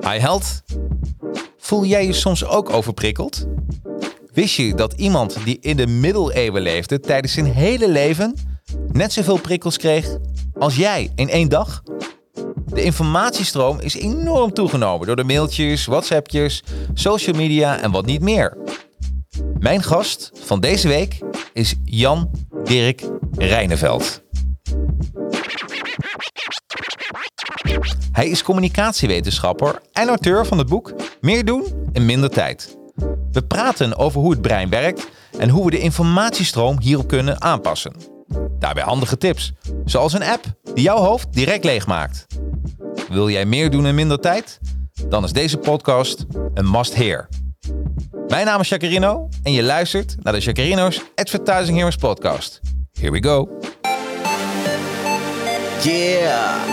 Hi held. Voel jij je soms ook overprikkeld? Wist je dat iemand die in de middeleeuwen leefde tijdens zijn hele leven net zoveel prikkels kreeg als jij in één dag? De informatiestroom is enorm toegenomen door de mailtjes, WhatsAppjes, social media en wat niet meer. Mijn gast van deze week is Jan Dirk Rijneveld. Hij is communicatiewetenschapper en auteur van het boek Meer doen in minder tijd. We praten over hoe het brein werkt en hoe we de informatiestroom hierop kunnen aanpassen. Daarbij handige tips, zoals een app die jouw hoofd direct leegmaakt. Wil jij meer doen in minder tijd? Dan is deze podcast een must-hear. Mijn naam is Jacarino en je luistert naar de Jacarino's Advertising Heroes podcast. Here we go. Yeah,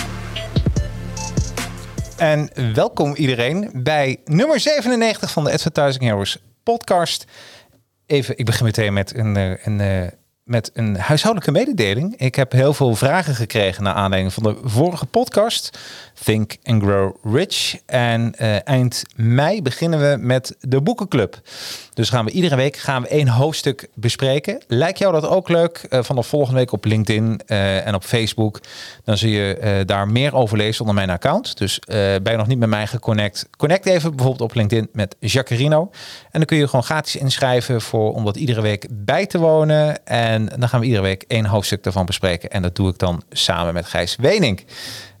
En welkom iedereen bij nummer 97 van de Advertising Heroes podcast. Even, ik begin meteen met een, eh, een, eh, met een huishoudelijke mededeling. Ik heb heel veel vragen gekregen naar aanleiding van de vorige podcast. Think and Grow Rich. En eh, eind mei beginnen we met de boekenclub. Dus gaan we iedere week gaan we één hoofdstuk bespreken. Lijkt jou dat ook leuk? Uh, vanaf volgende week op LinkedIn uh, en op Facebook. Dan zul je daar meer over lezen onder mijn account. Dus ben je nog niet met mij geconnect? Connect even bijvoorbeeld op LinkedIn met Jacarino. En dan kun je gewoon gratis inschrijven voor om dat iedere week bij te wonen. En dan gaan we iedere week één hoofdstuk ervan bespreken. En dat doe ik dan samen met Gijs Wenink.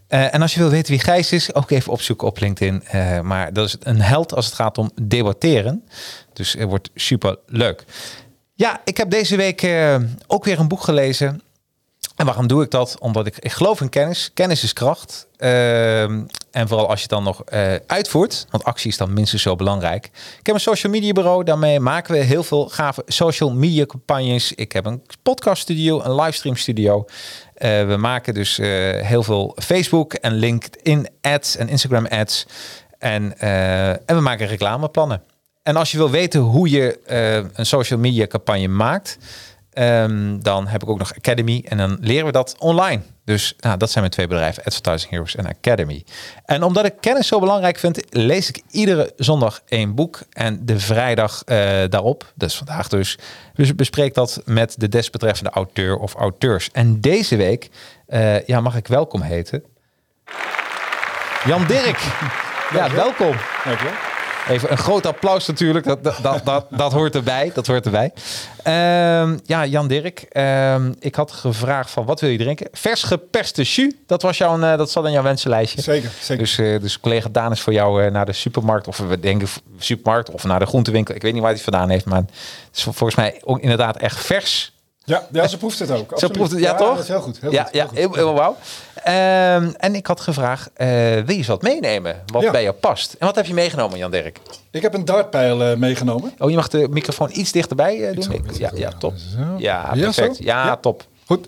Uh, en als je wil weten wie Gijs is, ook even opzoeken op LinkedIn. Uh, maar dat is een held als het gaat om debatteren. Dus het wordt super leuk. Ja, ik heb deze week uh, ook weer een boek gelezen. En waarom doe ik dat? Omdat ik, ik geloof in kennis. Kennis is kracht. en vooral als je het dan nog uitvoert. Want actie is dan minstens zo belangrijk. Ik heb een social media bureau. Daarmee maken we heel veel gave social media campagnes. Ik heb een podcast studio, een livestream studio. Uh, we maken dus uh, heel veel Facebook en LinkedIn ads en Instagram ads. En, en we maken reclameplannen. En als je wil weten hoe je een social media campagne maakt, um, dan heb ik ook nog Academy en dan leren we dat online. Dus nou, dat zijn mijn twee bedrijven, Advertising Heroes en Academy. En omdat ik kennis zo belangrijk vind, lees ik iedere zondag één boek. En de vrijdag uh, daarop, dus vandaag dus, dus bespreek dat met de desbetreffende auteur of auteurs. En deze week uh, ja, mag ik welkom heten. Jan Dirk. ja, welkom. Dankjewel. Even een groot applaus natuurlijk. Dat, dat, dat, dat, dat hoort erbij. Dat hoort erbij. Um, ja, Jan Dirk. Um, ik had gevraagd van wat wil je drinken? Vers geperste jus. Dat, was jouw, uh, dat zat in jouw wensenlijstje. Zeker, zeker. Dus, uh, dus collega Daan is voor jou uh, naar de supermarkt. Of we denken supermarkt of naar de groentewinkel. Ik weet niet waar hij het vandaan heeft. Maar het is volgens mij ook inderdaad echt vers. Ja, ja, ze proeft het ook. Ze proeft het, ja, ja toch? Dat is heel goed. Heel ja, goed, ja, heel, heel wauw. Um, en ik had gevraagd, uh, wil je eens wat meenemen? Wat ja. bij je past? En wat heb je meegenomen, Jan Dirk? Ik heb een dartpijl uh, meegenomen. Oh, je mag de microfoon iets dichterbij uh, doen? Ik, ja, ja, top. Zo. Ja, perfect. Ja, ja, top. Goed.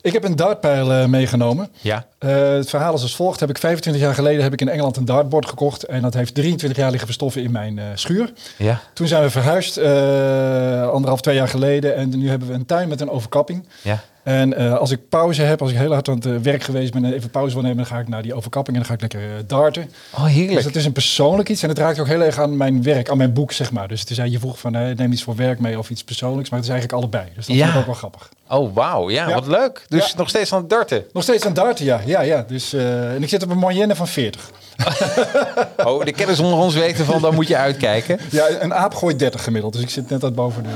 Ik heb een dartpijl meegenomen. Ja. Het verhaal is als volgt. Heb ik 25 jaar geleden heb ik in Engeland een dartbord gekocht. En dat heeft 23 jaar liggen verstoffen in mijn schuur. Ja. Toen zijn we verhuisd, anderhalf, twee jaar geleden. En nu hebben we een tuin met een overkapping. Ja. En uh, als ik pauze heb, als ik heel hard aan het uh, werk geweest ben en even pauze wil nemen, dan ga ik naar die overkapping en dan ga ik lekker uh, darten. Oh, heerlijk. Dus het is een persoonlijk iets en het raakt ook heel erg aan mijn werk, aan mijn boek, zeg maar. Dus het is, je vroeg van, neem iets voor werk mee of iets persoonlijks, maar het is eigenlijk allebei. Dus dat ja. vind ik ook wel grappig. Oh, wauw. Ja, ja, wat leuk. Dus ja. nog steeds aan het darten? Nog steeds aan het darten, ja. ja, ja. Dus, en ik zit op een moyenne van 40. Oh, de kennis onder ons weten van, dan moet je uitkijken. Ja, een aap gooit 30 gemiddeld. Dus ik zit net wat boven de,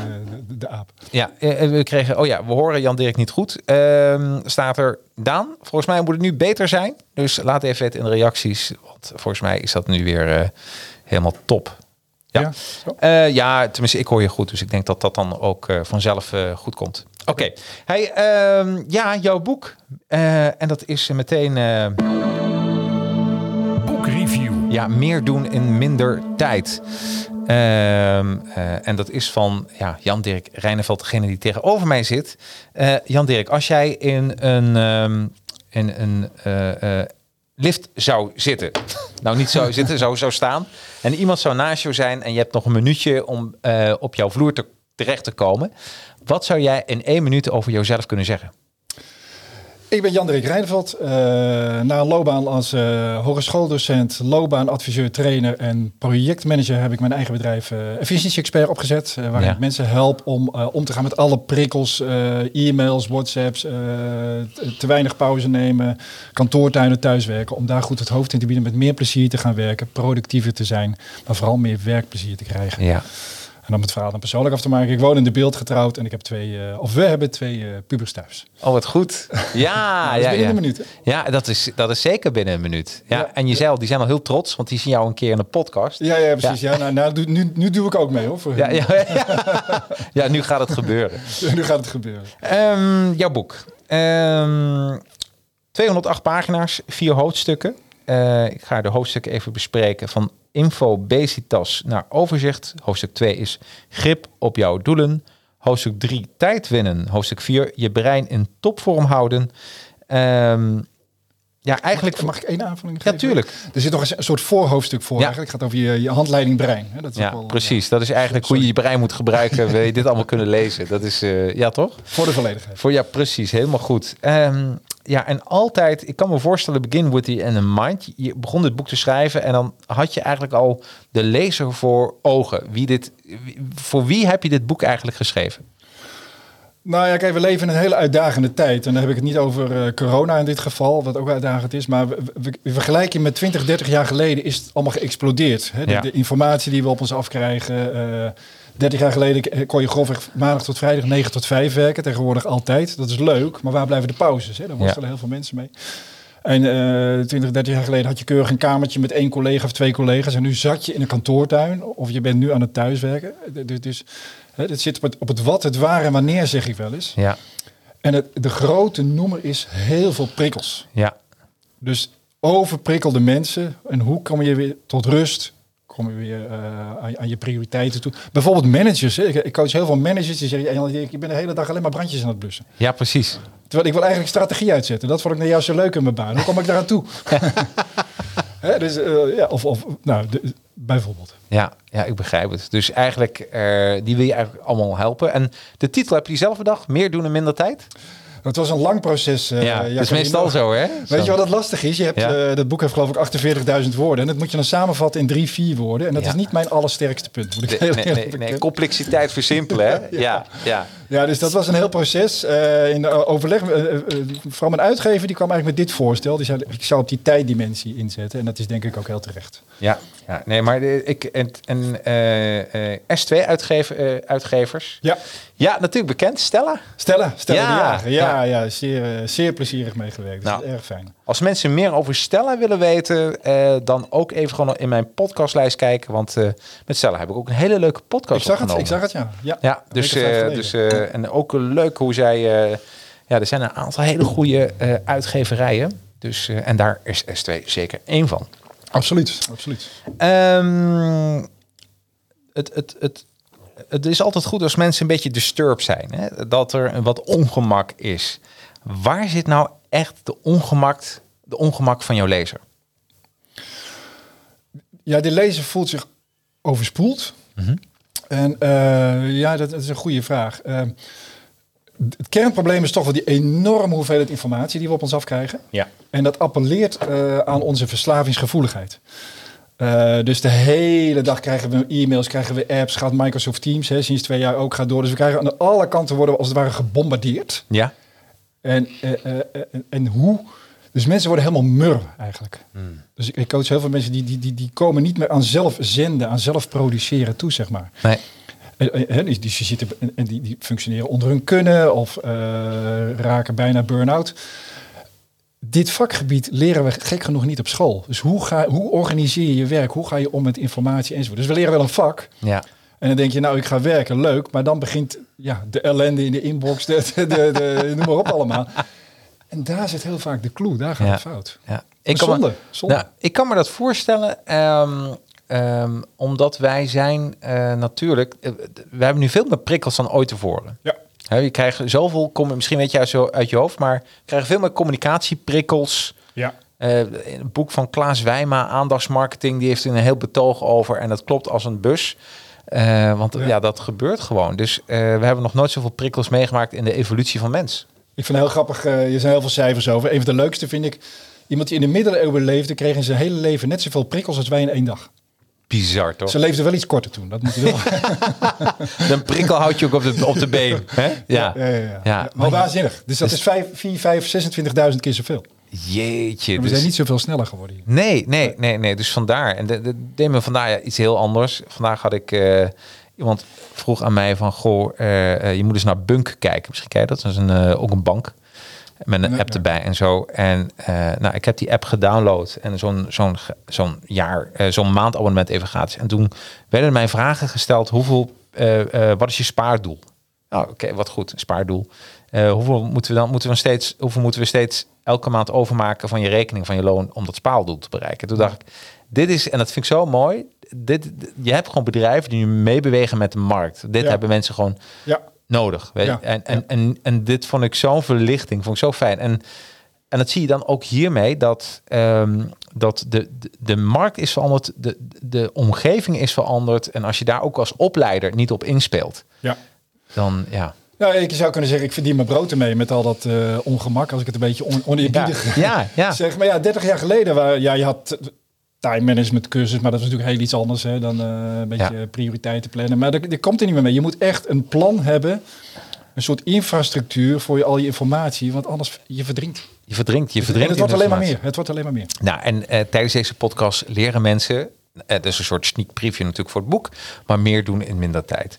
de, de aap. Ja, eh, we kregen, oh ja, we horen Jan Dirk niet goed. Ehm, staat er, Daan, volgens mij moet het nu beter zijn. Dus laat even weten in de reacties. Want volgens mij is dat nu weer eh, helemaal top. Ja. Ja. Eh, ja, tenminste, ik hoor je goed. Dus ik denk dat dat dan ook eh, vanzelf eh, goed komt. Oké. Hey, ehm, ja, jouw boek. Eh, en dat is meteen... Boekreview. ja, meer doen in minder tijd. Ehm, eh, en dat is van ja, Jan-Dirk Reineveld, degene die tegenover mij zit. Eh, Jan-Dirk, als jij in een, ehm, in een eh, lift zou zitten, nou niet zou zitten, zou, zou staan, en iemand zou naast jou zijn en je hebt nog een minuutje om op jouw vloer te, terecht te komen. Wat zou jij in één minuut over jezelf kunnen zeggen? Ik ben Jan-Dirk Rijnveld. Eh, na een loopbaan als eh hogeschooldocent, loopbaanadviseur, trainer en projectmanager heb ik mijn eigen bedrijf eh Efficiëntie-expert opgezet. eh, waarin Ja. ik mensen help om om te gaan met alle prikkels, e-mails, whatsapps, te weinig pauze nemen, kantoortuinen, thuiswerken. Om daar goed het hoofd in te bieden, met meer plezier te gaan werken, productiever te zijn, maar vooral meer werkplezier te krijgen. Ja, En om het verhaal dan persoonlijk af te maken. Ik woon in de beeld getrouwd en ik heb twee, eh, of we hebben twee eh, pubers thuis. oh wat goed. Ja, dat is ja, binnen ja. een minuut. hè? Ja, dat is, dat is zeker binnen een minuut. Ja, Ja. En je zei al, die zijn al heel trots, want die zien jou een keer in de podcast. Ja, ja, precies. Ja. nou, nou, nu, nu doe ik ook mee hoor. Voor Ja, ja, ja. ja, nu gaat het gebeuren. nu gaat het gebeuren. Ehm, jouw boek. Ehm, 208 pagina's, vier hoofdstukken. Eh, ik ga de hoofdstukken even bespreken. Van info, basitas naar overzicht. Hoofdstuk 2 is grip op jouw doelen. Hoofdstuk 3, tijd winnen. Hoofdstuk 4, je brein in topvorm houden. Ehm, ja, eigenlijk... Mag ik één aanvulling ja, geven? tuurlijk. Er zit nog een soort voorhoofdstuk voor. Ja. Eigenlijk het gaat over je, je handleiding brein. Dat is Ja, wel, precies. Dat is eigenlijk hoe je je brein moet gebruiken. Wil je dit allemaal kunnen lezen? Dat is, eh, ja toch? ja, voor de volledigheid. Voor ja, precies. Helemaal goed. Ehm, ja, en altijd, ik kan me voorstellen, begin with the in a mind. Je begon dit boek te schrijven en dan had je eigenlijk al de lezer voor ogen. Wie dit, voor wie heb je dit boek eigenlijk geschreven? Nou ja, kijk, we leven in een hele uitdagende tijd. En dan heb ik het niet over eh, corona in dit geval, wat ook uitdagend is. Maar we, we, we vergelijken met 20, 30 jaar geleden is het allemaal geëxplodeerd. Hè? De, Ja. de informatie die we op ons afkrijgen. eh 30 jaar geleden kon je grofweg maandag tot vrijdag 9 tot 5 werken. Tegenwoordig altijd. Dat is leuk, maar waar blijven de pauzes? Hè? Daar worstelen heel veel mensen mee. En eh 20, 30 jaar geleden had je keurig een kamertje met één collega of twee collega's. En nu zat je in een kantoortuin of je bent nu aan het thuiswerken. Dus, dus hè, het zit op het, op het wat, het waar en wanneer, zeg ik wel eens. Ja, En het, de grote noemer is heel veel prikkels. ja, Dus overprikkelde mensen. En hoe kom je weer tot rust? Kom je weer eh, aan, aan je prioriteiten toe? Bijvoorbeeld managers. Hè. Ik, ik coach heel veel managers die zeggen... "Ja, ik ben de hele dag alleen maar brandjes aan het blussen. ja, precies. Terwijl ik wil eigenlijk strategie uitzetten. Dat vond ik nou juist zo leuk in mijn baan. Hoe kom ik daaraan toe? Hè, dus, eh, ja, of, of nou, de- bijvoorbeeld. Ja, ja, ik begrijp het. Dus eigenlijk, eh, die wil je eigenlijk allemaal helpen. En de titel heb je zelf bedacht? Meer doen in minder tijd? Het was een lang proces. eh, ja, dat is meestal zo, hè? Weet je wat het lastig is? Je hebt, Ja. eh, dat boek heeft geloof ik 48.000 woorden. En dat moet je dan samenvatten in drie, vier woorden. En dat Ja. is niet mijn allersterkste punt. Moet ik Nee, heel nee, nee, nee, complexiteit versimpelen, hè? Ja, ja. Ja, dus dat was een heel proces. Eh, in de overleg, vooral mijn uitgever, die kwam eigenlijk met dit voorstel. Die zei, ik zou op die tijddimensie inzetten. En dat is denk ik ook heel terecht. Ja, ja nee, maar de, ik en, en eh, eh, S2 uitgever, eh, uitgevers. Ja, Ja, natuurlijk bekend. Stella. Stella, Stella Ja, de Jager. Ja, ja. ja. zeer, zeer plezierig meegewerkt. Dus Nou. dat is erg fijn. Als mensen meer over Stella willen weten, dan ook even gewoon in mijn podcastlijst kijken. Want met Stella heb ik ook een hele leuke podcast Ik zag het, ik zag het, ja. Ja, Ja, dus, dus en ook leuk hoe zij. ja, er zijn een aantal hele goede uitgeverijen. Dus, en daar is S2 zeker één van. Absoluut, absoluut. Ehm, het, het, het, het is altijd goed als mensen een beetje disturbed zijn. Hè? Dat er wat ongemak is. Waar zit nou echt de ongemak, de ongemak van jouw lezer? Ja, de lezer voelt zich overspoeld. En eh, ja, dat, dat is een goede vraag. Eh, het kernprobleem is toch wel die enorme hoeveelheid informatie die we op ons afkrijgen. Ja. En dat appelleert eh, aan onze verslavingsgevoeligheid. Eh, dus de hele dag krijgen we e-mails, krijgen we apps, gaat Microsoft Teams, hè, sinds twee jaar ook gaat door. Dus we krijgen aan alle kanten worden we als het ware gebombardeerd. Ja? En, eh, en hoe Dus mensen worden helemaal mur eigenlijk. Hmm. Dus ik, ik coach heel veel mensen die, die, die, die komen niet meer aan zelf zenden, aan zelf produceren toe, zeg maar. Nee. En, die, die, zitten, en- die, die functioneren onder hun kunnen of eh, raken bijna burn-out. Dit vakgebied leren we gek genoeg niet op school. Dus hoe, ga, hoe organiseer je je werk? Hoe ga je om met informatie enzovoort? Dus we leren wel een vak. Ja. En dan denk je, nou, ik ga werken, leuk. Maar dan begint ja, de ellende in de inbox, de, de, de, de- noem maar op allemaal. En daar zit heel vaak de clue, daar gaat Ja. het fout. ja. Ik kan me- zonde, zonde. Nou, ik kan me dat voorstellen, ehm, ehm, omdat wij zijn eh, natuurlijk, eh, we hebben nu veel meer prikkels dan ooit tevoren. Ja. Je krijgt zoveel, kom- misschien weet je uit, zo uit je hoofd, maar je krijgt veel meer communicatieprikkels. Ja. Eh, in het boek van Klaas Wijma, aandachtsmarketing, die heeft er een heel betoog over en dat klopt als een bus. Want ja. Ja. dat gebeurt gewoon. Dus we hebben nog nooit zoveel prikkels meegemaakt in de evolutie van mens. Ik vind het heel grappig, er zijn heel veel cijfers over. Een van de leukste vind ik, iemand die in de middeleeuwen leefde, kreeg in zijn hele leven net zoveel prikkels als wij in één dag. Bizar toch? Ze leefden wel iets korter toen, dat moet je wel. Een prikkel houdt je ook op de, op de been. Hè? Ja. Ja, ja, ja. Ja, maar maar- waanzinnig. Dus dat is 5, 4, 5, 26.000 keer zoveel. Jeetje. We dus- zijn niet zoveel sneller geworden hier. Nee, nee, nee, nee. Dus vandaar. En de, de, deed me vandaar ja, iets heel anders. Vandaag had ik eh, iemand vroeg aan mij van, goh, eh, eh, je moet eens naar Bunk kijken. Misschien kijk je dat. Dat is een, eh, ook een bank met een app erbij en zo. En eh, nou, ik heb die app gedownload en zo'n zo'n zo'n jaar, eh, zo'n maandabonnement even gratis. En toen werden mij vragen gesteld: hoeveel, eh, wat is je spaardoel? Nou, oké, wat goed, spaardoel. Hoeveel moeten we dan moeten we steeds, hoeveel moeten we steeds elke maand overmaken van je rekening, van je loon, om dat spaardoel te bereiken? Toen dacht ik, dit is, en dat vind ik zo mooi. Dit, je hebt gewoon bedrijven die nu meebewegen met de markt. Dit Ja. hebben mensen gewoon Ja, nodig. Weet? Ja, En, en, en, en dit vond ik zo'n verlichting, vond ik zo fijn. En, en dat zie je dan ook hiermee, dat, ehm, dat de, de, de markt is veranderd, de, de omgeving is veranderd. En als je daar ook als opleider niet op inspeelt, ja. dan ja. Nou, ik zou kunnen zeggen, ik verdien mijn brood ermee met al dat eh, ongemak, als ik het een beetje on oneerbiedig Ja, ja, ja. zeg. Maar ja, 30 jaar geleden, waar, ja, je had time management cursus, maar dat is natuurlijk heel iets anders hè, dan eh, een beetje Ja. prioriteiten plannen. Maar er komt er niet meer mee. Je moet echt een plan hebben, een soort infrastructuur voor je, al je informatie, want anders je verdrinkt. Je verdrinkt, je En verdrinkt. het wordt alleen maar meer. Het wordt alleen maar meer. Nou, en eh, tijdens deze podcast leren mensen, eh, dat is een soort sneak preview natuurlijk voor het boek, maar meer doen in minder tijd.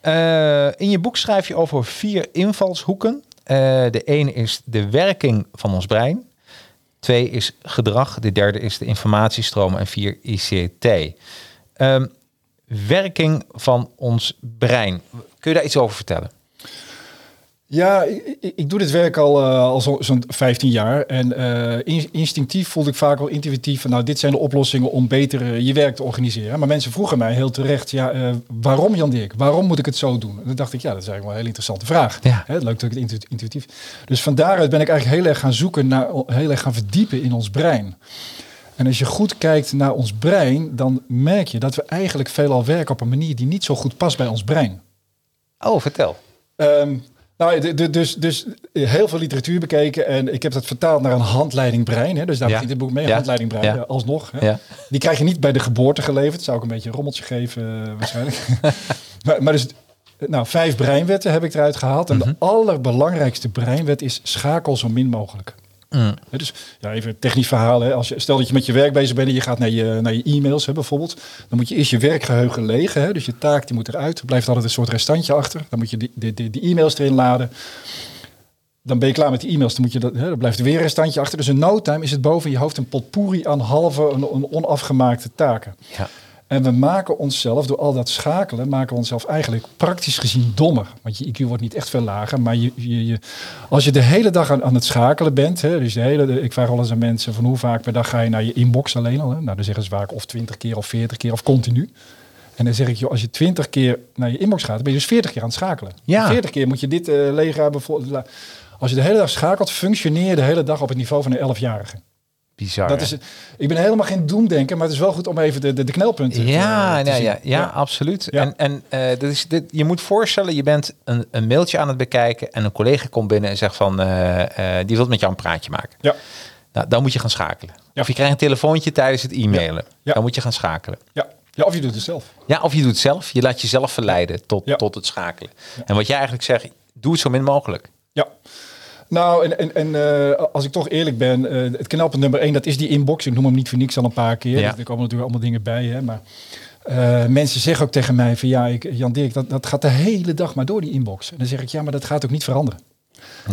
Eh, in je boek schrijf je over vier invalshoeken. Eh, de ene is de werking van ons brein. Twee is gedrag. De derde is de informatiestroom. En vier ICT. Ehm, werking van ons brein. Kun je daar iets over vertellen? Ja, ik, ik- doe dit werk al, eh, al zo- zo'n 15 jaar. En eh, in- instinctief voelde ik vaak wel intuïtief van... nou, dit zijn de oplossingen om beter eh, je werk te organiseren. Maar mensen vroegen mij heel terecht... ja, waarom Jan Dirk? Waarom moet ik het zo doen? En dan dacht ik, ja, dat is eigenlijk wel een hele interessante vraag. Ja. Hè, leuk dat ik het intu- intuïtief... Dus van daaruit ben ik eigenlijk heel erg gaan zoeken... naar heel erg gaan verdiepen in ons brein. En als je goed kijkt naar ons brein... dan merk je dat we eigenlijk veelal werken op een manier... die niet zo goed past bij ons brein. Oh, vertel. Ehm, nou, dus, dus heel veel literatuur bekeken en ik heb dat vertaald naar een handleiding brein. Hè? Dus daar Ja. begint het boek mee, Ja. handleiding brein, Ja. eh, alsnog. Hè? Die krijg je niet bij de geboorte geleverd. Zou ik een beetje een rommeltje geven eh, waarschijnlijk. maar, maar dus, nou, vijf breinwetten heb ik eruit gehaald. En Mhm. de allerbelangrijkste breinwet is schakel zo min mogelijk. Mm. Dus ja, even een technisch verhaal. Hè. Als je, stel dat je met je werk bezig bent en je gaat naar je, naar je e-mails hè, bijvoorbeeld. Dan moet je eerst je werkgeheugen legen. Hè. Dus je taak die moet eruit. Er blijft altijd een soort restantje achter. Dan moet je die, die, die, die e-mails erin laden. Dan ben je klaar met die e-mails. Dan, moet je dat, hè, dan blijft er weer een restantje achter. Dus in no time is het boven je hoofd een potpourri aan halve, een, een onafgemaakte taken. Ja. En we maken onszelf, door al dat schakelen, maken we onszelf eigenlijk praktisch gezien dommer. Want je IQ wordt niet echt veel lager, maar je, je, je, als je de hele dag aan, aan het schakelen bent, hè, dus de hele, ik vraag wel eens aan mensen van hoe vaak per dag ga je naar je inbox alleen al. Hè? Nou, dan zeggen ze vaak of 20 keer of 40 keer of continu. En dan zeg ik, joh, als je 20 keer naar je inbox gaat, dan ben je dus 40 keer aan het schakelen. Ja. 40 keer moet je dit uh, leeg hebben. Als je de hele dag schakelt, functioneer je de hele dag op het niveau van een 11-jarige. Bizar. Dat hè? is, ik ben helemaal geen doemdenker, maar het is wel goed om even de, de, de knelpunten Ja, te, te ja, zien. ja, ja, absoluut. Ja. En, en eh, dat is dit, je moet voorstellen, je bent een, een mailtje aan het bekijken en een collega komt binnen en zegt van, eh, eh, die wil met jou een praatje maken. Ja. Nou, dan moet je gaan schakelen. Ja. Of je krijgt een telefoontje tijdens het e-mailen. Ja. Dan moet je gaan schakelen. Ja. ja, of je doet het zelf. Ja, of je doet het zelf. Je laat jezelf verleiden tot, tot het schakelen. En wat jij eigenlijk zegt, doe het zo min mogelijk. Nou, en, en, en eh, als ik toch eerlijk ben, eh, het knelpunt nummer één, dat is die inbox. Ik noem hem niet voor niks al een paar keer. Ja. Dus er komen natuurlijk allemaal dingen bij. Hè, maar eh, mensen zeggen ook tegen mij van ja, ik, Jan Dirk, dat, dat gaat de hele dag maar door die inbox. En dan zeg ik ja, maar dat gaat ook niet veranderen.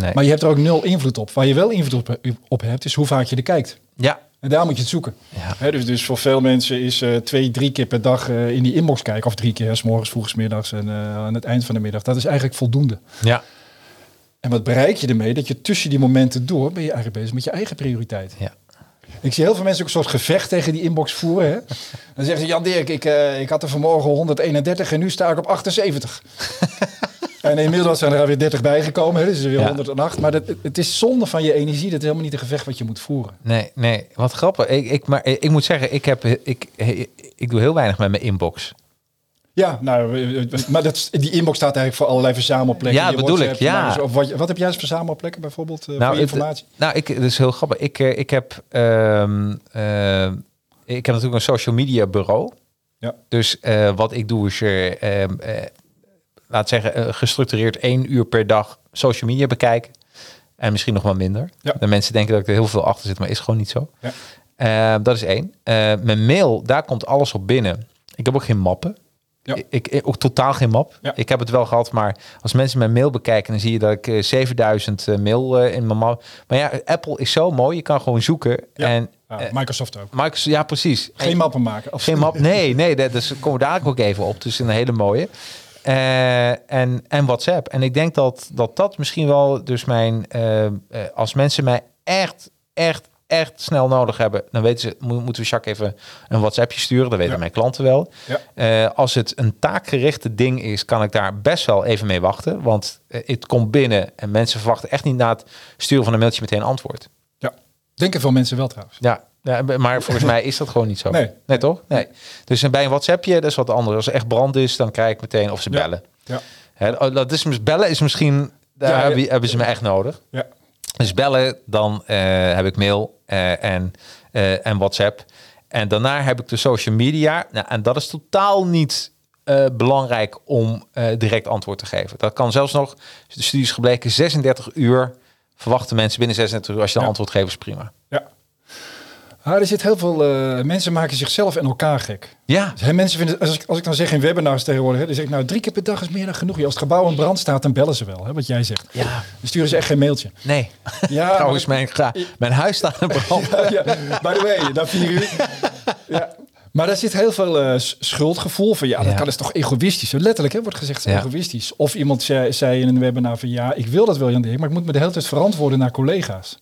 Nee. Maar je hebt er ook nul invloed op. Waar je wel invloed op, op hebt, is hoe vaak je er kijkt. Ja. En daar moet je het zoeken. Ja. Dus, dus voor veel mensen is twee, drie keer per dag in die inbox kijken. Of drie keer, s morgens, vroeg, 's middags en aan het eind van de middag. Dat is eigenlijk voldoende. Ja. En wat bereik je ermee? Dat je tussen die momenten door ben je eigenlijk bezig met je eigen prioriteit. Ja. Ik zie heel veel mensen ook een soort gevecht tegen die inbox voeren. Hè? Dan zeggen ze, Jan Dirk, ik, eh, ik had er vanmorgen 131 en nu sta ik op 78. en inmiddels zijn er weer 30 bijgekomen, hè? dus er weer Ja. 108. Maar dat, het is zonde van je energie. Dat is helemaal niet een gevecht wat je moet voeren. Nee, nee, wat grappig. Ik, ik, maar ik moet zeggen, ik, heb, ik, ik doe heel weinig met mijn inbox. Ja, nou, eh, maar dat, die inbox staat eigenlijk voor allerlei verzamelplekken. Ja, Je bedoel ik, ja. dus- Of wat, wat heb jij als verzamelplekken bijvoorbeeld eh, voor je het- informatie? nou, ik, dat is heel grappig. Ik, eh, ik heb, ehm, eh, ik heb natuurlijk een social media bureau. Ja. Dus eh, wat ik doe is, eh, ehm, eh, laat zeggen, eh, gestructureerd één uur per dag social media bekijken. En misschien nog wel minder. Ja. De mensen denken dat ik er heel veel achter zit, maar is gewoon niet zo. Ja. Eh, dat is één. Eh, mijn mail, daar komt alles op binnen. Ik heb ook geen mappen. Ja. Ik, ik, ook totaal geen map. Ja. Ik heb het wel gehad, maar als mensen mijn mail bekijken, dan zie je dat ik eh, 7000 eh, mail eh, in mijn map. Maar ja, Apple is zo mooi. Je kan gewoon zoeken. Ja. En Ja, eh, Microsoft ook. Microsoft, ja, precies. Geen En- mappen maken. Of geen map. Nee, nee, dat dus komen we dadelijk ook even op. Dus een hele mooie. Eh, en, en WhatsApp. En ik denk dat dat, dat misschien wel dus mijn... eh, eh, als mensen mij echt, echt, echt snel nodig hebben... dan weten ze, mo- moeten we Jacques even een WhatsAppje sturen. Dat weten Ja. mijn klanten wel. Ja. Eh, als het een taakgerichte ding is, kan ik daar best wel even mee wachten. Want eh, het komt binnen en mensen verwachten echt niet na het sturen van een mailtje meteen antwoord. Ja, denken veel mensen wel trouwens. Ja, ja, maar volgens mij is dat gewoon niet zo. Nee. nee toch? Nee. Dus bij een WhatsAppje, dat is wat anders. Als er echt brand is, dan krijg ik meteen of ze bellen. Ja, oh, dat is, bellen is misschien, daar Ja. Hebben, hebben ze me echt nodig. ja. Dus bellen, dan eh, heb ik mail eh, en, eh, en WhatsApp. En daarna heb ik de social media. Nou, en dat is totaal niet eh, belangrijk om eh, direct antwoord te geven. Dat kan zelfs nog, de studie is gebleken, 36 uur verwachten mensen binnen 36 uur. Als je dan Ja. antwoord geeft, is prima. Ja. Er zit heel veel eh, mensen maken zichzelf en elkaar gek. Ja, Dus, hè, mensen vinden, als ik, als ik dan zeg in webinars tegenwoordig, hè, dan zeg ik nou drie keer per dag is meer dan genoeg. Als het gebouw in brand staat, dan bellen ze wel, hè, wat jij zegt. ja, Dan sturen ze echt geen mailtje. nee. Ja, Trouwens, mijn, mijn huis staat in brand. ja, by the way, na vier uur. Ja. Maar daar zit heel veel eh, schuldgevoel van. Ja, dat Ja. kan is toch egoïstisch. Letterlijk hè, wordt gezegd, Ja. egoïstisch. Of iemand zei, zei in een webinar van... ja, ik wil dat wel, Jan Dirk, maar ik moet me de hele tijd verantwoorden naar collega's.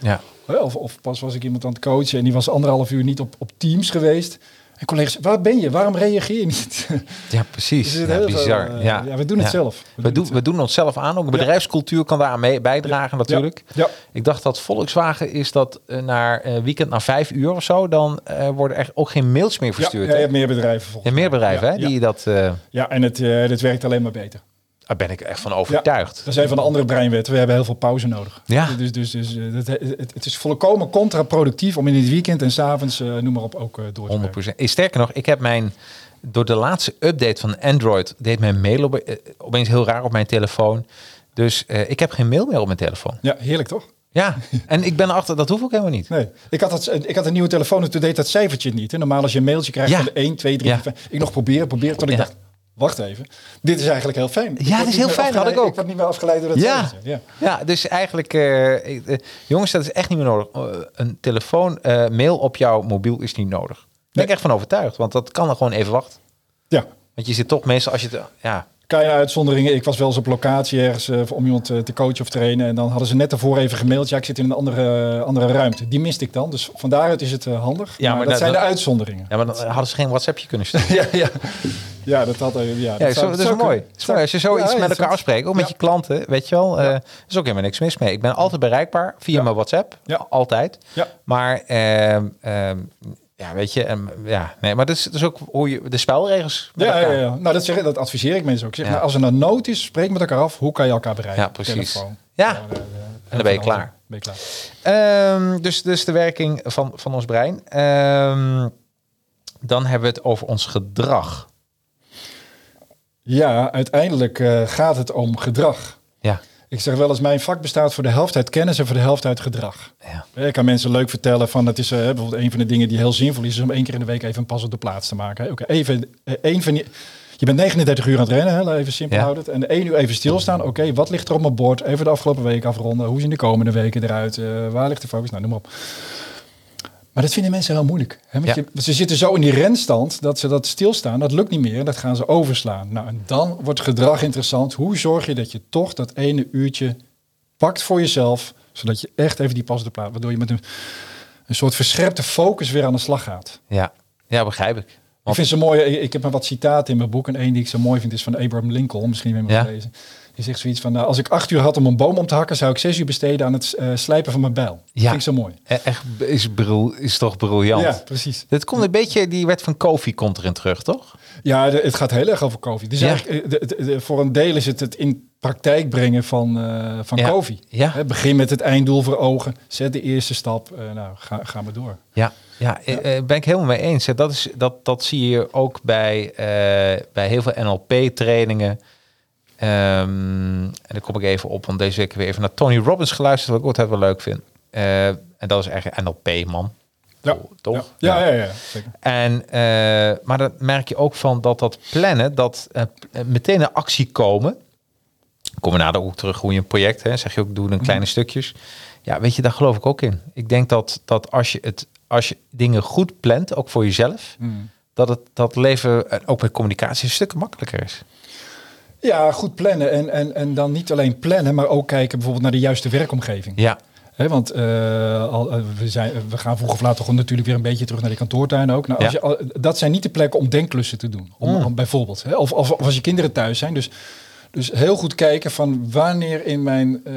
Ja, Of, of pas was ik iemand aan het coachen en die was anderhalf uur niet op, op Teams geweest. En collega's, waar ben je? Waarom reageer je niet? ja precies. Zit Ja, veel, bizar. eh, ja. ja, we doen het zelf. We We, doen we doen ons zelf aan. Ook bedrijfscultuur kan daar mee bijdragen natuurlijk. Ja. Ik dacht dat Volkswagen is dat eh, naar eh, weekend na vijf uur of zo, dan worden er ook geen mails meer verstuurd. ja, hè? je hebt meer bedrijven volgens meer bedrijven Ja, hè, die dat... Ja, en het, het werkt alleen maar beter. Daar ben ik echt van overtuigd. Dat is een van de andere breinwetten. We hebben heel veel pauze nodig. Ja. Dus, dus, dus eh, het, het, het is volkomen contraproductief om in het weekend en s'avonds, eh noem maar op, ook eh, door te 100%. werken. Eh, Sterker nog, ik heb mijn... Door de laatste update van Android deed mijn mail op, opeens heel raar op mijn telefoon. Dus ik heb geen mail meer op mijn telefoon. Ja, heerlijk toch? Ja, en ik ben erachter, dat hoef ik helemaal niet. Nee. Ik had, dat, ik had een nieuwe telefoon en toen deed dat cijfertje niet. Hè. Normaal als je een mailtje krijgt Ja. van de 1, 2, 3, Ja. 4, 5. Ik nog proberen, proberen, tot ik Ja. dacht, wacht even. Dit is eigenlijk heel fijn. Ik het word is heel fijn, had ik ook. Ik word niet meer afgeleid door dat Ja. Ja. Ja, dus eigenlijk, eh, eh, jongens, dat is echt niet meer nodig. Eh, een telefoon, mail op jouw mobiel is niet nodig. Daar ben ik echt van overtuigd, want dat kan er gewoon even wachten. ja. Want je zit toch meestal als je het, ja, Kleine uitzonderingen. Ik was wel eens op locatie ergens eh, om iemand eh, te coachen of trainen. En dan hadden ze net daarvoor even gemaild. Ja, ik zit in een andere, andere ruimte. Die miste ik dan. Dus van daaruit is het eh, handig. Ja, maar, maar dat dat- zijn dat- de uitzonderingen. ja, maar dan hadden ze geen WhatsAppje kunnen sturen. Ja, ja. ja dat had... eh, Ja, Ja, zou- dat is mooi. Dat is mooi. Als je zoiets Ja, met elkaar afspreekt, ook met je klanten, weet je wel, eh is ook helemaal niks mis mee. Ik ben altijd bereikbaar via mijn WhatsApp, Ja. altijd. Ja. Maar, ehm, ehm, ja, weet je, ehm, ja, nee, maar dat is, dat is ook hoe je de spelregels. Ja, ja, ja. Nou, dat, zeg, dat adviseer ik mensen ook. Zeg, Ja. nou, als er een nood is, spreek met elkaar af. Hoe kan je elkaar bereiken? Ja, precies. Telefoon. Ja. Gewoon, eh, eh, dan ben je klaar. Ben je klaar. Ehm, dus, dus de werking van, van ons brein. Ehm, dan hebben we het over ons gedrag. Ja, uiteindelijk eh, gaat het om gedrag. Ja, Ik zeg wel eens, mijn vak bestaat voor de helft uit kennis en voor de helft uit gedrag. Ja. Ik kan mensen leuk vertellen van, het is eh, bijvoorbeeld een van de dingen die heel zinvol is, is om één keer in de week even een pas op de plaats te maken. Oké, even, eh, één van die, je bent 39 uur aan het rennen, hè, even simpel Ja. houden. En één uur even stilstaan. Oké, wat ligt er op mijn bord? Even de afgelopen week afronden. Hoe zien de komende weken eruit? Eh, waar ligt de focus? Nou, noem maar op. Maar dat vinden mensen heel moeilijk. Hè? Want Ja. je, ze zitten zo in die renstand dat ze dat stilstaan. Dat lukt niet meer dat gaan ze overslaan. Nou, en dan wordt gedrag interessant. Hoe zorg je dat je toch dat ene uurtje pakt voor jezelf, zodat je echt even die pas op de plaats, waardoor je met een, een soort verscherpte focus weer aan de slag gaat. Ja, ja begrijp ik. Ik vind ze mooi. Ik ik heb maar wat citaten in mijn boek en één die ik zo mooi vind is van Abraham Lincoln. Misschien heb je hem Ja. gelezen. Die zegt zoiets van: nou, als ik acht uur had om een boom om te hakken, zou ik zes uur besteden aan het eh, slijpen van mijn bijl. Ja. Vind ik zo mooi. E- Echt is, bril, is toch briljant. Ja, precies. Dit komt een beetje, die wet van Kofi komt erin terug, toch? Ja, de- het gaat heel erg over COVID. Dus Ja. eigenlijk, eh, de- de- de- voor een deel is het het in praktijk brengen van, eh van Ja. COVID. Ja. Begin met het einddoel voor ogen. Zet de eerste stap. nou, ga, ga maar door. Ja, ja, eh, ben ik helemaal mee eens. Dat, is, dat, dat zie je ook bij, bij heel veel NLP-trainingen. En daar kom ik even op, want deze week weer even naar Tony Robbins geluisterd, wat ik altijd wel leuk vind. Eh, en dat is eigenlijk NLP-man. Ja, toch? Ja, ja, ja, ja, zeker. En, eh, maar dan merk je ook van dat dat plannen, dat eh, meteen een actie komen. Komen we nader ook terug hoe je een project, hè, zeg je ook, doe in kleine stukjes. Ja, weet je, daar geloof ik ook in. Ik denk dat, dat als, je het, als je dingen goed plant, ook voor jezelf, dat het dat leven, ook met communicatie, een stuk makkelijker is. Ja, goed plannen. En, en, en dan niet alleen plannen, maar ook kijken bijvoorbeeld naar de juiste werkomgeving. Ja, Hè, want eh, al, eh, we, zijn, we gaan vroeg of laat toch natuurlijk weer een beetje terug naar die kantoortuin ook. Nou, als Ja. je, dat zijn niet de plekken om denkklussen te doen. Om, Mm. om bijvoorbeeld. Hè, of, of, of als je kinderen thuis zijn. Dus, dus heel goed kijken van wanneer in mijn... eh,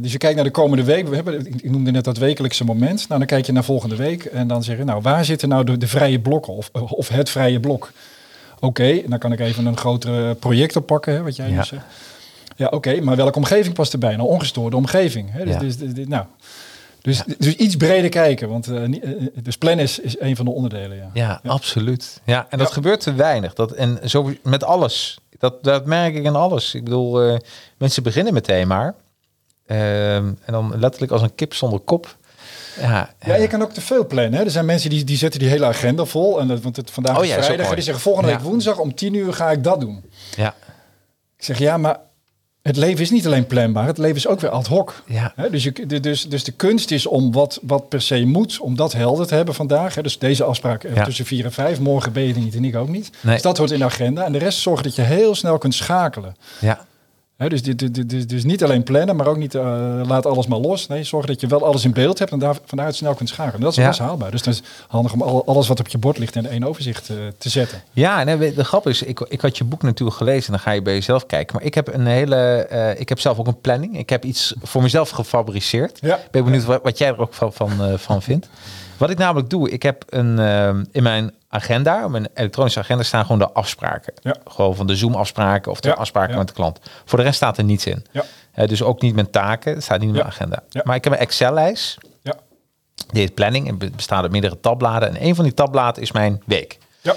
dus je kijkt naar de komende week. We hebben, ik noemde net dat wekelijkse moment. Nou, dan kijk je naar volgende week. En dan zeg je, nou, waar zitten nou de, de vrije blokken? Of, of het vrije blok? Oké, dan kan ik even een grotere project oppakken, hè, wat jij Ja. nu zegt. Ja, oké, maar welke omgeving past erbij? Nou, ongestoorde omgeving. Hè? Dus, Ja. dus, dus, dus- nou, dus, dus iets breder kijken, want eh, dus plannen is, is een van de onderdelen. Ja. ja, absoluut. Ja, en dat gebeurt te weinig. Dat, en zo met alles. Dat, dat merk ik in alles. Ik bedoel, mensen beginnen meteen maar. Ehm, en dan letterlijk als een kip zonder kop. Ja, Ja, je kan ook te veel plannen. Hè? Er zijn mensen die, die zetten die hele agenda vol. En dat, want het, vandaag Oh is ja, is vrijdag. en die zeggen volgende week woensdag om tien uur ga ik dat doen. ja, Ik zeg ja, maar het leven is niet alleen planbaar. Het leven is ook weer ad hoc. ja. Hè, dus, je, de- dus, dus de kunst is om wat, wat per se moet, om dat helder te hebben vandaag. Hè. Dus deze afspraak eh, tussen vier en vijf. Morgen ben je er niet en ik ook niet. Nee. Dus dat hoort in de agenda. En de rest zorgt dat je heel snel kunt schakelen. ja. Dus, dus, dus niet alleen plannen, maar ook niet eh, laat alles maar los. Nee, zorg dat je wel alles in beeld hebt en daar, vanuit snel kunt schakelen. Dat is Ja. best haalbaar. Dus het is handig om al- alles wat op je bord ligt in één overzicht eh, te zetten. Ja, nee, weet- de grap is, ik, ik had je boek natuurlijk gelezen en dan ga je bij jezelf kijken. Maar ik heb een hele, eh, ik heb zelf ook een planning. Ik heb iets voor mezelf gefabriceerd. Ja. Ik ben benieuwd wat, wat jij er ook van, van, eh, van vindt. Wat ik namelijk doe, ik heb een, eh, in mijn agenda, op mijn elektronische agenda staan gewoon de afspraken. Ja. Gewoon van de Zoom afspraken of de Ja, afspraken ja. met de klant. Voor de rest staat er niets in. Ja. Dus ook niet mijn taken, het staat niet in mijn agenda. Maar ik heb een Excel-lijst. Ja. Die heet planning en be- bestaat uit meerdere tabbladen. En een van die tabbladen is mijn week. Ja.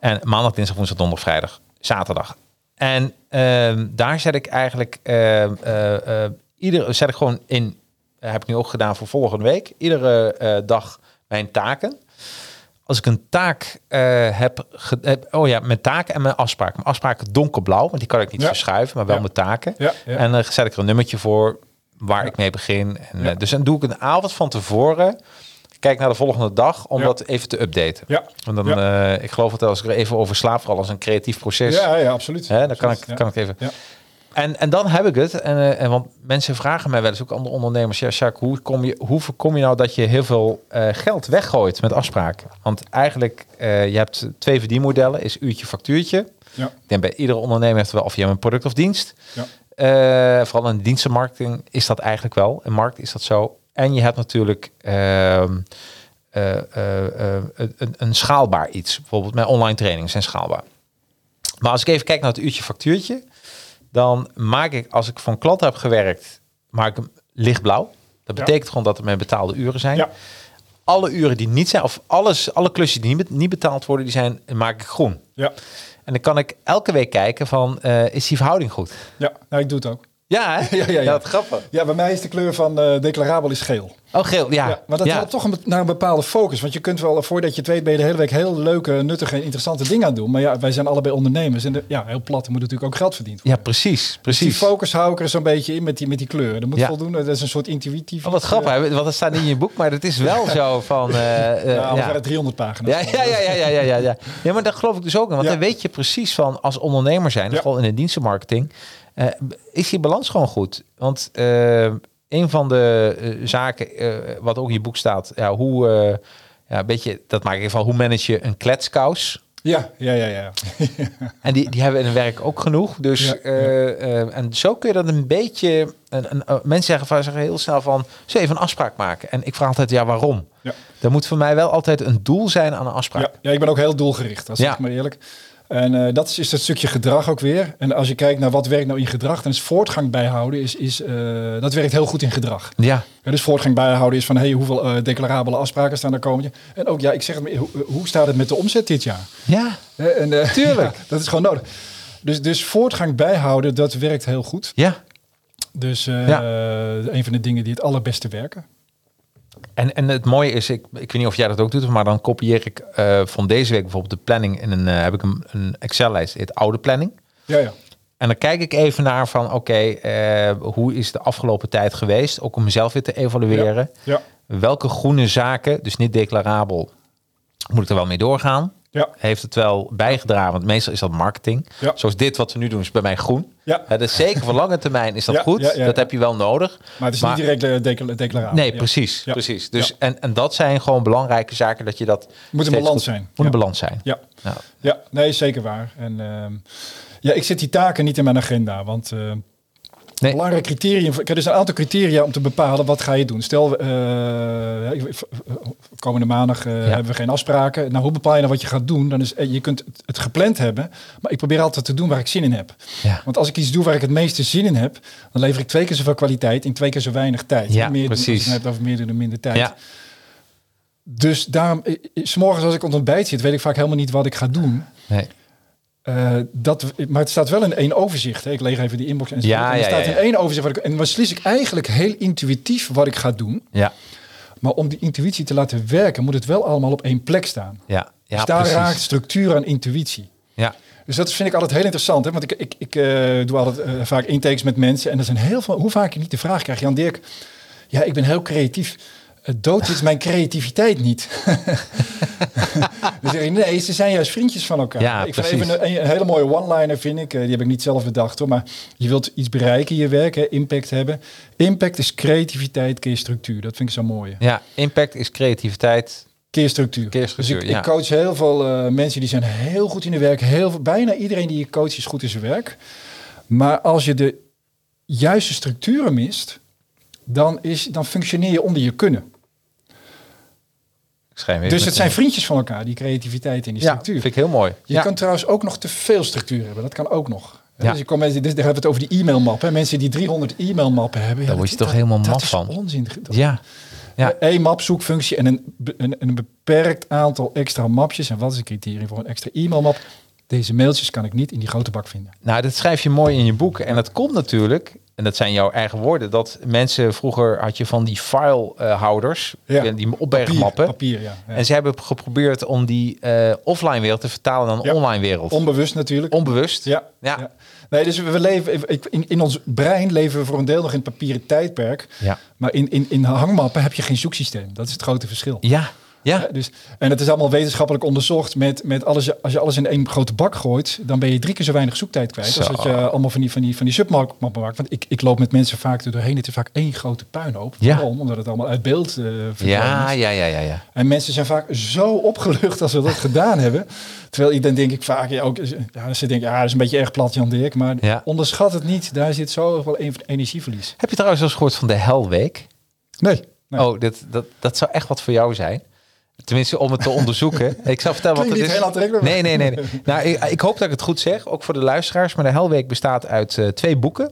En maandag, dinsdag, woensdag, donderdag, vrijdag, zaterdag. En ehm, daar zet ik eigenlijk ehm, eh, eh, iedere zet ik gewoon in. heb ik nu ook gedaan voor volgende week. Iedere eh, dag mijn taken. Als ik een taak eh, heb, heb, oh ja, mijn taken en mijn afspraken. Mijn afspraken donkerblauw, want die kan ik niet Ja. verschuiven, maar wel Ja. mijn taken. Ja. En dan zet ik er een nummertje voor waar ik mee begin. En, eh, dus dan doe ik een avond van tevoren. Kijk naar de volgende dag om dat even te updaten. Ja. Want dan, eh, ik geloof dat als ik er even over slaap, vooral als een creatief proces. Ja, ja, absoluut. Hè, dan kan ik, kan ik even. En, en dan heb ik het. En, eh, en want mensen vragen mij wel eens, ook andere ondernemers, ja, Jacques, hoe, kom je, hoe voorkom je nou dat je heel veel eh, geld weggooit met afspraken? Want eigenlijk, eh, je hebt twee verdienmodellen, is uurtje, factuurtje. Ja. Ik denk bij iedere ondernemer heeft wel, of je hebt een product of dienst. Ja. Vooral in de dienstenmarketing is dat eigenlijk wel. In markt is dat zo. En je hebt natuurlijk ehm, eh, eh, eh, een, een schaalbaar iets. Bijvoorbeeld mijn online trainingen zijn schaalbaar. Maar als ik even kijk naar het uurtje factuurtje, dan maak ik, als ik voor een klant heb gewerkt, maak ik hem lichtblauw. Dat Ja. betekent gewoon dat er mijn betaalde uren zijn. Ja. Alle uren die niet zijn, of alles, alle klusjes die niet, niet betaald worden, die zijn, maak ik groen. Ja. En dan kan ik elke week kijken van, eh, is die verhouding goed? Ja, nou, ik doe het ook. Ja, hè? Ja, ja, ja. Dat grappig. Ja, bij mij is de kleur van eh, declarabel is geel. Oh, geel, ja. Ja, maar dat helpt toch een, naar een bepaalde focus. Want je kunt wel, voordat je het weet, ben je de hele week heel leuke, nuttige en interessante dingen aan doen. Maar ja, wij zijn allebei ondernemers. En de, ja, heel plat, er moet natuurlijk ook geld verdiend Ja, worden. precies, Dus die precies. focus hou ik er zo'n beetje in met die, met die kleur. Dat moet voldoen. Dat is een soort intuïtief. Oh, wat grappig, hè? want dat staat niet in je boek, maar dat is wel zo van... eh, eh, Ja, waren het 300 pagina's. Ja, ja, ja, ja, ja, ja, ja, maar dat geloof ik dus ook. Want dan weet je precies van als ondernemer zijn, vooral in de dienstenmarketing, eh, is die balans gewoon goed. Want eh, een van de eh, zaken, wat ook in je boek staat, ja, hoe, ja, een beetje, dat maak ik van hoe manage je een kletskous. Ja, ja, ja. ja. En die, die hebben in het werk ook genoeg. Dus, Ja, en zo kun je dat een beetje... Een, een, mensen zeggen, van, zeggen heel snel van... Ze even een afspraak maken. En ik vraag altijd, ja, waarom? Ja. Er moet voor mij wel altijd een doel zijn aan een afspraak. Ja, ja, ik ben ook heel doelgericht, dat Ja. ik maar eerlijk. En eh, dat is, is dat stukje gedrag ook weer. En als je kijkt naar wat werkt nou in gedrag, dan is voortgang bijhouden, is, is, eh, dat werkt heel goed in gedrag. Ja, Ja, dus voortgang bijhouden is van hey, hoeveel eh, declarabele afspraken staan er komend jaar. En ook ja, ik zeg het, hoe, hoe staat het met de omzet dit jaar? ja. En, Tuurlijk. ja, dat is gewoon nodig. Dus, dus voortgang bijhouden, dat werkt heel goed. ja. Dus Ja. een van de dingen die het allerbeste werken. En, en het mooie is, ik, ik weet niet of jij dat ook doet, maar dan kopieer ik eh, van deze week bijvoorbeeld de planning in een, eh, heb ik een, een Excel-lijst, het oude planning. Ja, ja. En dan kijk ik even naar van, oké, eh, hoe is de afgelopen tijd geweest? Ook om mezelf weer te evalueren. Ja, Welke groene zaken, dus niet declarabel, moet ik er wel mee doorgaan? ja. Heeft het wel bijgedragen? Want meestal is dat marketing. Ja. Zoals dit wat we nu doen is bij mij groen. Ja. Is zeker voor lange termijn is dat Ja, goed. ja, dat heb je wel nodig. Maar het is Maar- niet direct de decla- declarabel. Nee, precies. Precies. Dus, en, en dat zijn gewoon belangrijke zaken dat je dat. Moet een balans goed- zijn. Moet een balans zijn. Ja. Ja. Nee, zeker waar. En ehm, ja, ik zet die taken niet in mijn agenda, want eh Nee. belangrijk criterium. Er is een aantal criteria om te bepalen wat ga je doen. Stel, eh, komende maandag eh, hebben we geen afspraken. Nou, hoe bepaal je nou wat je gaat doen? Dan is eh, je kunt het, gepland hebben, maar ik probeer altijd te doen waar ik zin in heb. Ja. Want als ik iets doe waar ik het meeste zin in heb, dan lever ik twee keer zoveel kwaliteit in twee keer zo weinig tijd. Ja, meer, precies. Als je hebt over meer dan minder tijd. Ja. Dus daarom, 's morgens als ik op het ontbijt zit, weet ik vaak helemaal niet wat ik ga doen. Nee. Eh, dat, maar het staat wel in één overzicht. Hè. Ik leeg even die inbox. En, Ja, en er ja, staat in één overzicht. Wat ik, en dan beslis ik eigenlijk heel intuïtief wat ik ga doen. Ja. Maar om die intuïtie te laten werken, moet het wel allemaal op één plek staan. Ja. Ja, dus daar precies. raakt structuur aan intuïtie. Ja. Dus dat vind ik altijd heel interessant. Hè? Want ik, ik, ik eh, doe altijd eh, vaak intakes met mensen. En er zijn heel veel. Hoe vaak je niet de vraag krijgt, Jan Dirk. Ja, ik ben heel creatief. Het dood is mijn creativiteit niet. Ik, nee, ze zijn juist vriendjes van elkaar. Ja, ik vind precies. even een, een hele mooie one-liner, vind ik. Eh, die heb ik niet zelf bedacht hoor. Maar je wilt iets bereiken in je werk, hè, impact hebben. Impact is creativiteit keer structuur. Dat vind ik zo mooi. ja. Impact is creativiteit. Keer structuur. Keer structuur, dus ik, ja. ik coach heel veel eh, mensen die zijn heel goed in hun werk. Heel veel, bijna iedereen die je coacht is goed in zijn werk. Maar als je de juiste structuren mist, dan, is, dan functioneer je onder je kunnen. Dus het zijn vriendjes van elkaar, die creativiteit en die Ja, structuur. vind ik heel mooi. Je ja. kan trouwens ook nog te veel structuur hebben. Dat kan ook nog. Ja. Dus je komt mensen, dus daar hebben we het over die e-mailmap. hè. Mensen die 300 e-mailmappen hebben. Daar ja, word je dat- toch helemaal dat maf is van. onzin. Dat- ja. Ja. Eén map zoekfunctie en een, een, een beperkt aantal extra mapjes. En wat is een criterium voor een extra e-mailmap? Deze mailtjes kan ik niet in die grote bak vinden. Nou, dat schrijf je mooi in je boek. En dat komt natuurlijk, en dat zijn jouw eigen woorden, dat mensen vroeger had je van die filehouders, Ja. die opbergmappen. Papier, ja. ja. En ze hebben geprobeerd om die eh, offline wereld te vertalen naar een Ja. online wereld. Onbewust natuurlijk. Onbewust. ja. Ja. Nee, dus we leven in, in ons brein leven we voor een deel nog in het papieren tijdperk. Ja. Maar in, in, in hangmappen heb je geen zoeksysteem. Dat is het grote verschil. Ja. Ja. Ja, dus, en het is allemaal wetenschappelijk onderzocht met, met alles. Als je alles in één grote bak gooit, dan ben je drie keer zo weinig zoektijd kwijt. Als dat je allemaal van die, van die, van die submappen maakt. Want ik, ik loop met mensen vaak er doorheen. Het is vaak één grote puinhoop. Ja. Waarom? Omdat het allemaal uit beeld eh verdwenen Ja, ja, ja, ja, ja. En mensen zijn vaak zo opgelucht als we dat gedaan hebben. Terwijl ik dan denk ik vaak, ja, ook, ja, ze denken, ja, dat is een beetje erg plat, Jan Dirk. Maar Ja. onderschat het niet. Daar zit zo wel een- energieverlies. Heb je trouwens wel eens gehoord van de Helweek? Nee. nee. Oh, dat, dat, dat zou echt wat voor jou zijn. Tenminste, om het te onderzoeken. Ik zal vertellen wat het niet is. heel aantrekkelijk, maar- Nee, nee, nee. nee. Nou, ik, ik hoop dat ik het goed zeg, ook voor de luisteraars. Maar de Helweek bestaat uit eh, twee boeken.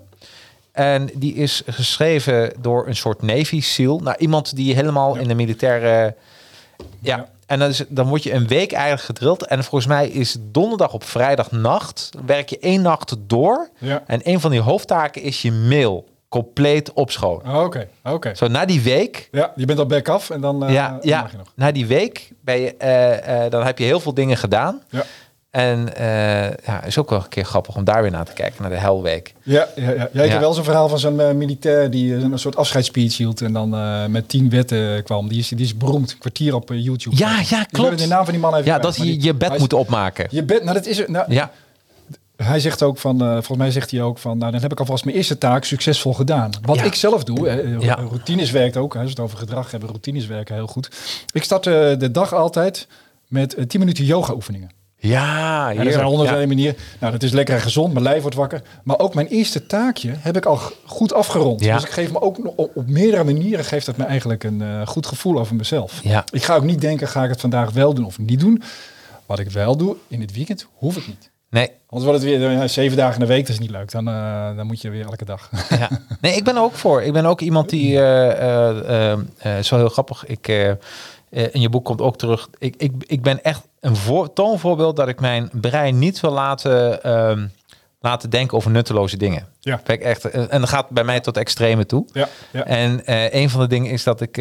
En die is geschreven door een soort Navy SEAL. Nou, iemand die helemaal in de militaire... Ja, Ja. En dan, is, dan word je een week eigenlijk gedrild. En volgens mij is donderdag op vrijdagnacht... werk je één nacht door. Ja. En een van die hoofdtaken is je mail compleet opschonen. Oh, Oké, oké. Zo, na die week... Ja, je bent al back af en dan, eh, ja, dan ja mag je nog. na die week ben je, eh, eh, dan heb je heel veel dingen gedaan. Ja. En ja, is ook wel een keer grappig om daar weer naar te kijken, naar de helweek. Ja, ja, ja. ja ik Ja. heb wel zo'n verhaal van zo'n militair die een soort afscheidsspeech hield en dan met tien wetten kwam. Die is, die is beroemd, een kwartier op YouTube. Ja, ja, Ik klopt. de naam van die man even Ja, dat je je bed moet opmaken. Je bed, nou dat is. Nou, Ja, Hij zegt ook van, eh, volgens mij zegt hij ook van, nou dan heb ik alvast mijn eerste taak succesvol gedaan. Wat Ja. ik zelf doe, eh, Ja. routines werkt ook, hè, als we het over gedrag hebben, routines werken heel goed. Ik start eh, de dag altijd met eh, 10 minuten yoga oefeningen. ja, Ja, dat heerlijk. zijn honderd Ja. manier. Nou, dat is lekker en gezond. Mijn lijf wordt wakker. Maar ook mijn eerste taakje heb ik al goed afgerond. Ja. Dus ik geef me ook op, op meerdere manieren geeft het me eigenlijk een goed gevoel over mezelf. Ja. Ik ga ook niet denken, ga ik het vandaag wel doen of niet doen. Wat ik wel doe, in het weekend hoef ik niet. Nee, Anders wordt het weer eh, zeven dagen in de week, dat is niet leuk. Dan, eh, dan moet je weer elke dag. ja. nee, ik ben er ook voor. Ik ben ook iemand die, eh eh, eh, eh, zo heel grappig, ik, in je boek komt ook terug, ik, ik, ik ben echt een voor, toonvoorbeeld dat ik mijn brein niet wil laten, ehm, laten denken over nutteloze dingen. Ja. Ben ik echt, en dat gaat bij mij tot extreme toe. Ja, ja. En een van de dingen is dat ik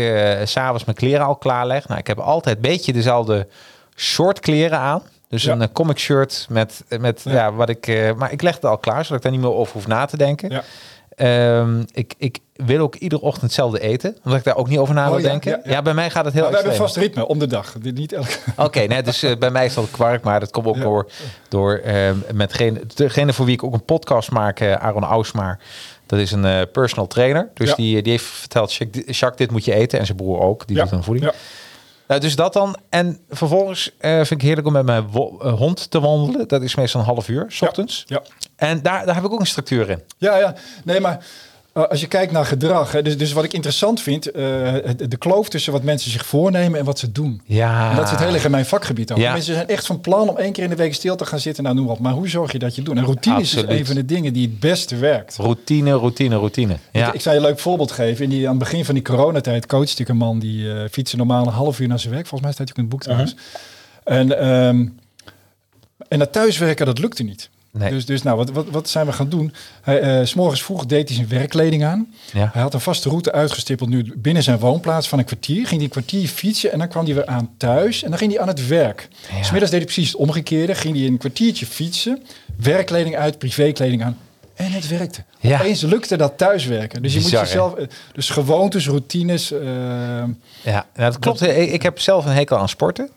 s s'avonds mijn kleren al klaarleg. Nou, ik heb altijd een beetje dezelfde soort kleren aan. Dus Ja. een eh, comic shirt met, met ja. Ja. wat ik... eh, maar ik leg het al klaar, zodat ik daar niet meer over hoef na te denken. Ja. Ehm, ik, ik wil ook iedere ochtend hetzelfde eten, omdat ik daar ook niet over na Oh, wil denken. ja, bij mij gaat het heel Maar we hebben een vast ritme om de dag. Niet elke... Oké, nee, dus eh, bij mij is dat kwark, maar dat komt ook door, door eh, met degene, degene voor wie ik ook een podcast maak, eh, Aaron Ausmaar. Dat is een eh, personal trainer. Dus die, die heeft verteld, Jacques, dit- moet je eten. En zijn broer ook, die doet een voeding. ja. Nou, dus dat dan. En vervolgens eh, vind ik heerlijk om met mijn eh, hond te wandelen. Dat is meestal een half uur, s ochtends. Ja. En daar, daar heb ik ook een structuur in. Ja, ja. Nee, maar als je kijkt naar gedrag, hè, dus, dus wat ik interessant vind, eh, het- de kloof tussen wat mensen zich voornemen en wat ze doen. Ja. En dat is het hele in mijn vakgebied ook. Ja. Mensen zijn echt van plan om één keer in de week stil te gaan zitten. Nou, noem op. Maar hoe zorg je dat je het doet? En routine is Absoluut. dus een van de dingen die het beste werkt. Routine, routine, routine. Ja. Ik, ik zal je een leuk voorbeeld geven. In die, aan het begin van die coronatijd coachte ik een man die eh fietste normaal een half uur naar zijn werk. Volgens mij staat hij ook in het boek trouwens. En, ehm, en dat thuiswerken, dat lukte niet. Nee. Dus, dus nou, wat, wat, wat zijn we gaan doen? Hij, eh, s morgens vroeg deed hij zijn werkkleding aan. Ja. Hij had een vaste route uitgestippeld nu binnen zijn woonplaats van een kwartier. Ging hij een kwartier fietsen en dan kwam hij weer aan thuis. En dan ging hij aan het werk. Ja. Smiddags deed hij precies het omgekeerde. Ging hij een kwartiertje fietsen. Werkkleding uit, privékleding aan. En het werkte. Ja. Opeens lukte dat thuiswerken. Dus je Bizar, moet jezelf... eh, Dus gewoontes, routines... eh, Ja, nou, dat klopt. Ik, ik heb zelf een hekel aan sporten.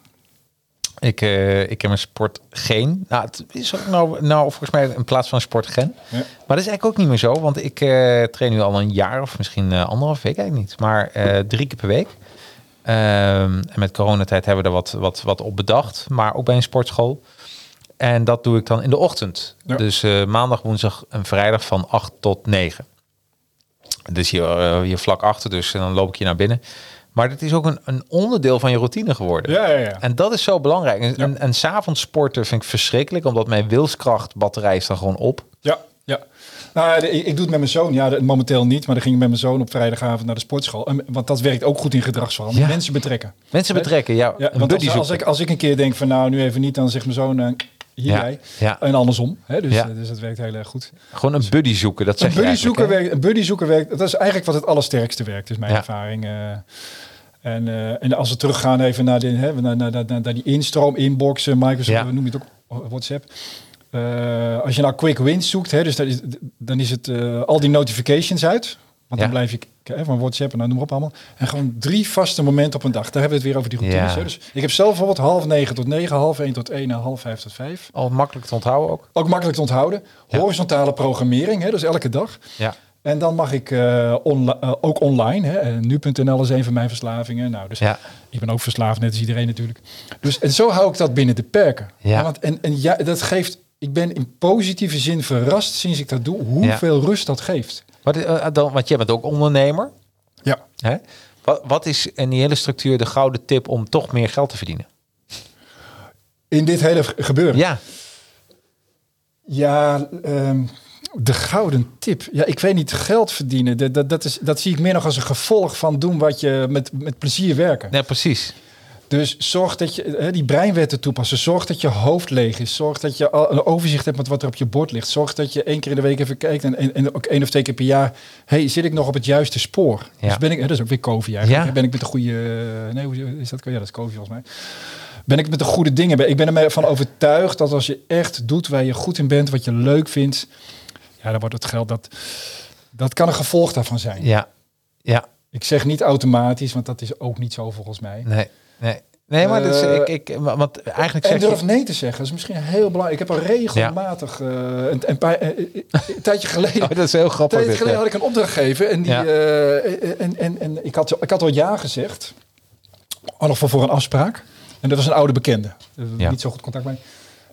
Ik, eh, ik heb mijn sport geen. Nou, het is ook nou, nou volgens mij in plaats van sport gen. Ja. Maar dat is eigenlijk ook niet meer zo, want ik eh, train nu al een jaar of misschien eh, anderhalf week eigenlijk niet, maar drie keer per week. Ehm, en met coronatijd hebben we er wat, wat, wat op bedacht, maar ook bij een sportschool. En dat doe ik dan in de ochtend. Ja. Dus maandag, woensdag en vrijdag van 8 tot 9. Dus hier, hier vlak achter, dus dan loop ik hier naar binnen. Maar het is ook een, een onderdeel van je routine geworden. ja, ja, ja. En dat is zo belangrijk. En, en, en s'avonds sporten vind ik verschrikkelijk, omdat mijn wilskrachtbatterij is dan gewoon op. Ja, ja. Nou, ik, ik doe het met mijn zoon. Ja, de- momenteel niet. Maar dan ging ik met mijn zoon op vrijdagavond naar de sportschool. En, want dat werkt ook goed in gedragsverandering. Ja. Mensen betrekken. Mensen betrekken, ja, want als, ik, als ik een keer denk van nou, nu even niet, dan zegt mijn zoon... eh, hier Ja. En andersom. Hè? Dus, Ja. eh, dus dat werkt heel erg goed. Gewoon een buddy zoeken, dat zeg Een buddy, zoeken werkt, een buddy zoeken werkt, dat is eigenlijk wat het allersterkste werkt, is mijn ervaring. eh. en, eh, en als we teruggaan even naar, de, hè, naar, naar, naar, naar die instroom, inboxen, Microsoft, we noemen het ook WhatsApp. Als je nou quick wins zoekt, hè, dus dat is, dan is het al die notifications uit. Want dan blijf je hè, van WhatsApp en dan noem maar op allemaal. En gewoon drie vaste momenten op een dag. Daar hebben we het weer over die routines. Ja. Dus ik heb zelf bijvoorbeeld half negen tot negen, half één tot één en half vijf tot vijf. Al makkelijk te onthouden ook. Ook makkelijk te onthouden. Ja. Horizontale programmering, hè, dus elke dag. Ja. En dan mag ik eh, eh, ook online. Hè. Nu.nl is een van mijn verslavingen. Nou, dus Ja. ik ben ook verslaafd, net als iedereen natuurlijk. Dus en zo hou ik dat binnen de perken. Ja. want, en en ja, dat geeft. Ik ben in positieve zin verrast sinds ik dat doe, hoeveel rust dat geeft. Wat, dan, want jij bent ook ondernemer. Ja. Hè? Wat, wat is in die hele structuur de gouden tip om toch meer geld te verdienen? In dit hele ge- gebeuren. Ja, Ja, ehm, de gouden tip. Ja, ik weet niet, geld verdienen. Dat, dat, dat, is, dat zie ik meer nog als een gevolg van doen wat je met, met plezier werken. nee, precies. Dus zorg dat je hè, die breinwetten toepassen. Zorg dat je hoofd leeg is. Zorg dat je al- een overzicht hebt met wat er op je bord ligt. Zorg dat je één keer in de week even kijkt. En, en, en ook één of twee keer per jaar. Hey, zit ik nog op het juiste spoor? Ja. Dus ben ik, hè, dat is ook weer COVID eigenlijk. Ja. Ben ik met de goede... eh, Nee, hoe is dat? Ja, dat is COVID volgens mij. Ben ik met de goede dingen? Ik ben ervan overtuigd dat als je echt doet waar je goed in bent, wat je leuk vindt, ja, dan wordt het geld dat dat kan een gevolg daarvan zijn. Ja, ja, Ik zeg niet automatisch, want dat is ook niet zo volgens mij. nee, nee. Nee, maar dat is, Eh, ik, ik, want eigenlijk En zeg durf je... nee te zeggen. Dat is misschien heel belangrijk. Ik heb al regelmatig, eh, een, een, paar, eh, een tijdje geleden, Oh, dat is heel een grappig. tijdje dit, geleden ja. had ik een opdracht gegeven. En, die, Ja. en, en, en ik, had, ik had al ja gezegd. Al nog voor, voor een afspraak. En dat was een oude bekende. Niet zo goed contact mee.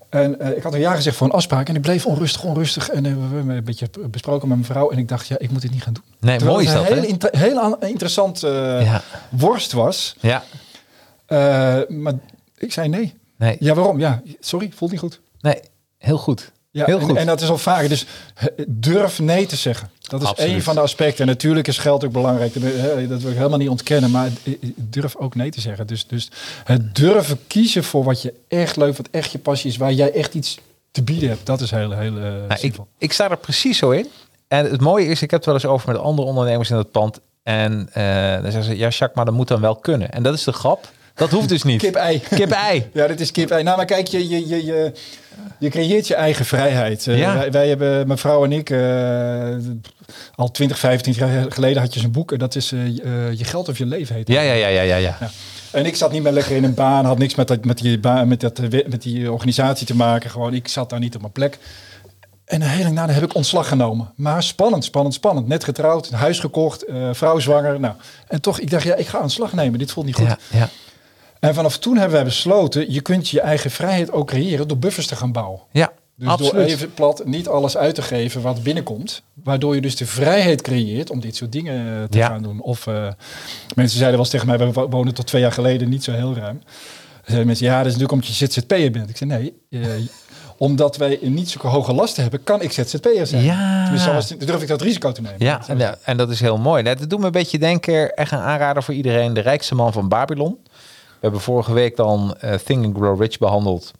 En ik had al ja gezegd voor een afspraak. En ik bleef onrustig, onrustig. En we hebben een beetje besproken met mijn vrouw. En ik dacht, ja, ik moet dit niet gaan doen. Nee, Terwijl mooi is het dat, een heel, inter- heel aan- interessant worst was. ja. Eh, maar ik zei nee. Nee, Ja, waarom? Ja, sorry, voelt niet goed. nee, heel goed. Ja, heel en, goed. en dat is al vaker. Dus eh, durf nee te zeggen. Dat is Absoluut. één van de aspecten. En natuurlijk is geld ook belangrijk. Dat wil- Dat wil ik helemaal niet ontkennen. Maar eh, durf ook nee te zeggen. Dus, dus het durven kiezen voor wat je echt leuk, wat echt je passie is, waar jij echt iets te bieden hebt. Dat is heel, heel eh, Nou, ik, ik sta er precies zo in. En het mooie is, ik heb het wel eens over met andere ondernemers in het pand. En eh, dan zeggen ze, ja Jacques, maar dat moet dan wel kunnen. En dat is de grap. Dat hoeft dus niet. Kip-ei. Kip-ei. Ja, dit is kip-ei. Nou, maar kijk, je, je, je, je, je creëert je eigen vrijheid. Eh, wij, wij hebben, mijn vrouw en ik, eh, al 20, 15 jaar geleden had je zo'n boek. En dat is eh, Je geld of je leven heet. Ja, ja, ja, ja, ja. ja. Ja. En ik zat niet meer lekker in een baan, had niks met, dat, met, die, baan, met, dat, met die organisatie te maken. Gewoon, ik zat daar niet op mijn plek. En een hele na heb ik ontslag genomen. Maar spannend, spannend, spannend. Net getrouwd, een huis gekocht, vrouw zwanger. Nou, en toch, ik dacht, ja, ik ga ontslag nemen. Dit voelt niet goed. ja, ja. En vanaf toen hebben wij besloten, je kunt je eigen vrijheid ook creëren door buffers te gaan bouwen. ja Dus absoluut. door even plat niet alles uit te geven wat binnenkomt. Waardoor je dus de vrijheid creëert om dit soort dingen eh, te Ja. gaan doen. Of eh, mensen zeiden wel eens tegen mij, we wo- wonen tot twee jaar geleden niet zo heel ruim. Zeiden mensen, ja, dat is natuurlijk omdat je ZZP'er bent. Ik zei, nee, eh, omdat wij niet zulke hoge lasten hebben, kan ik ZZP'er zijn. Ja. Dus dan durf ik dat risico te nemen. Ja, en, ja, en dat is heel mooi. Nou, Dat doet me een beetje denken, echt een aanrader voor iedereen, de rijkste man van Babylon. We hebben vorige week dan eh, Think and Grow Rich behandeld.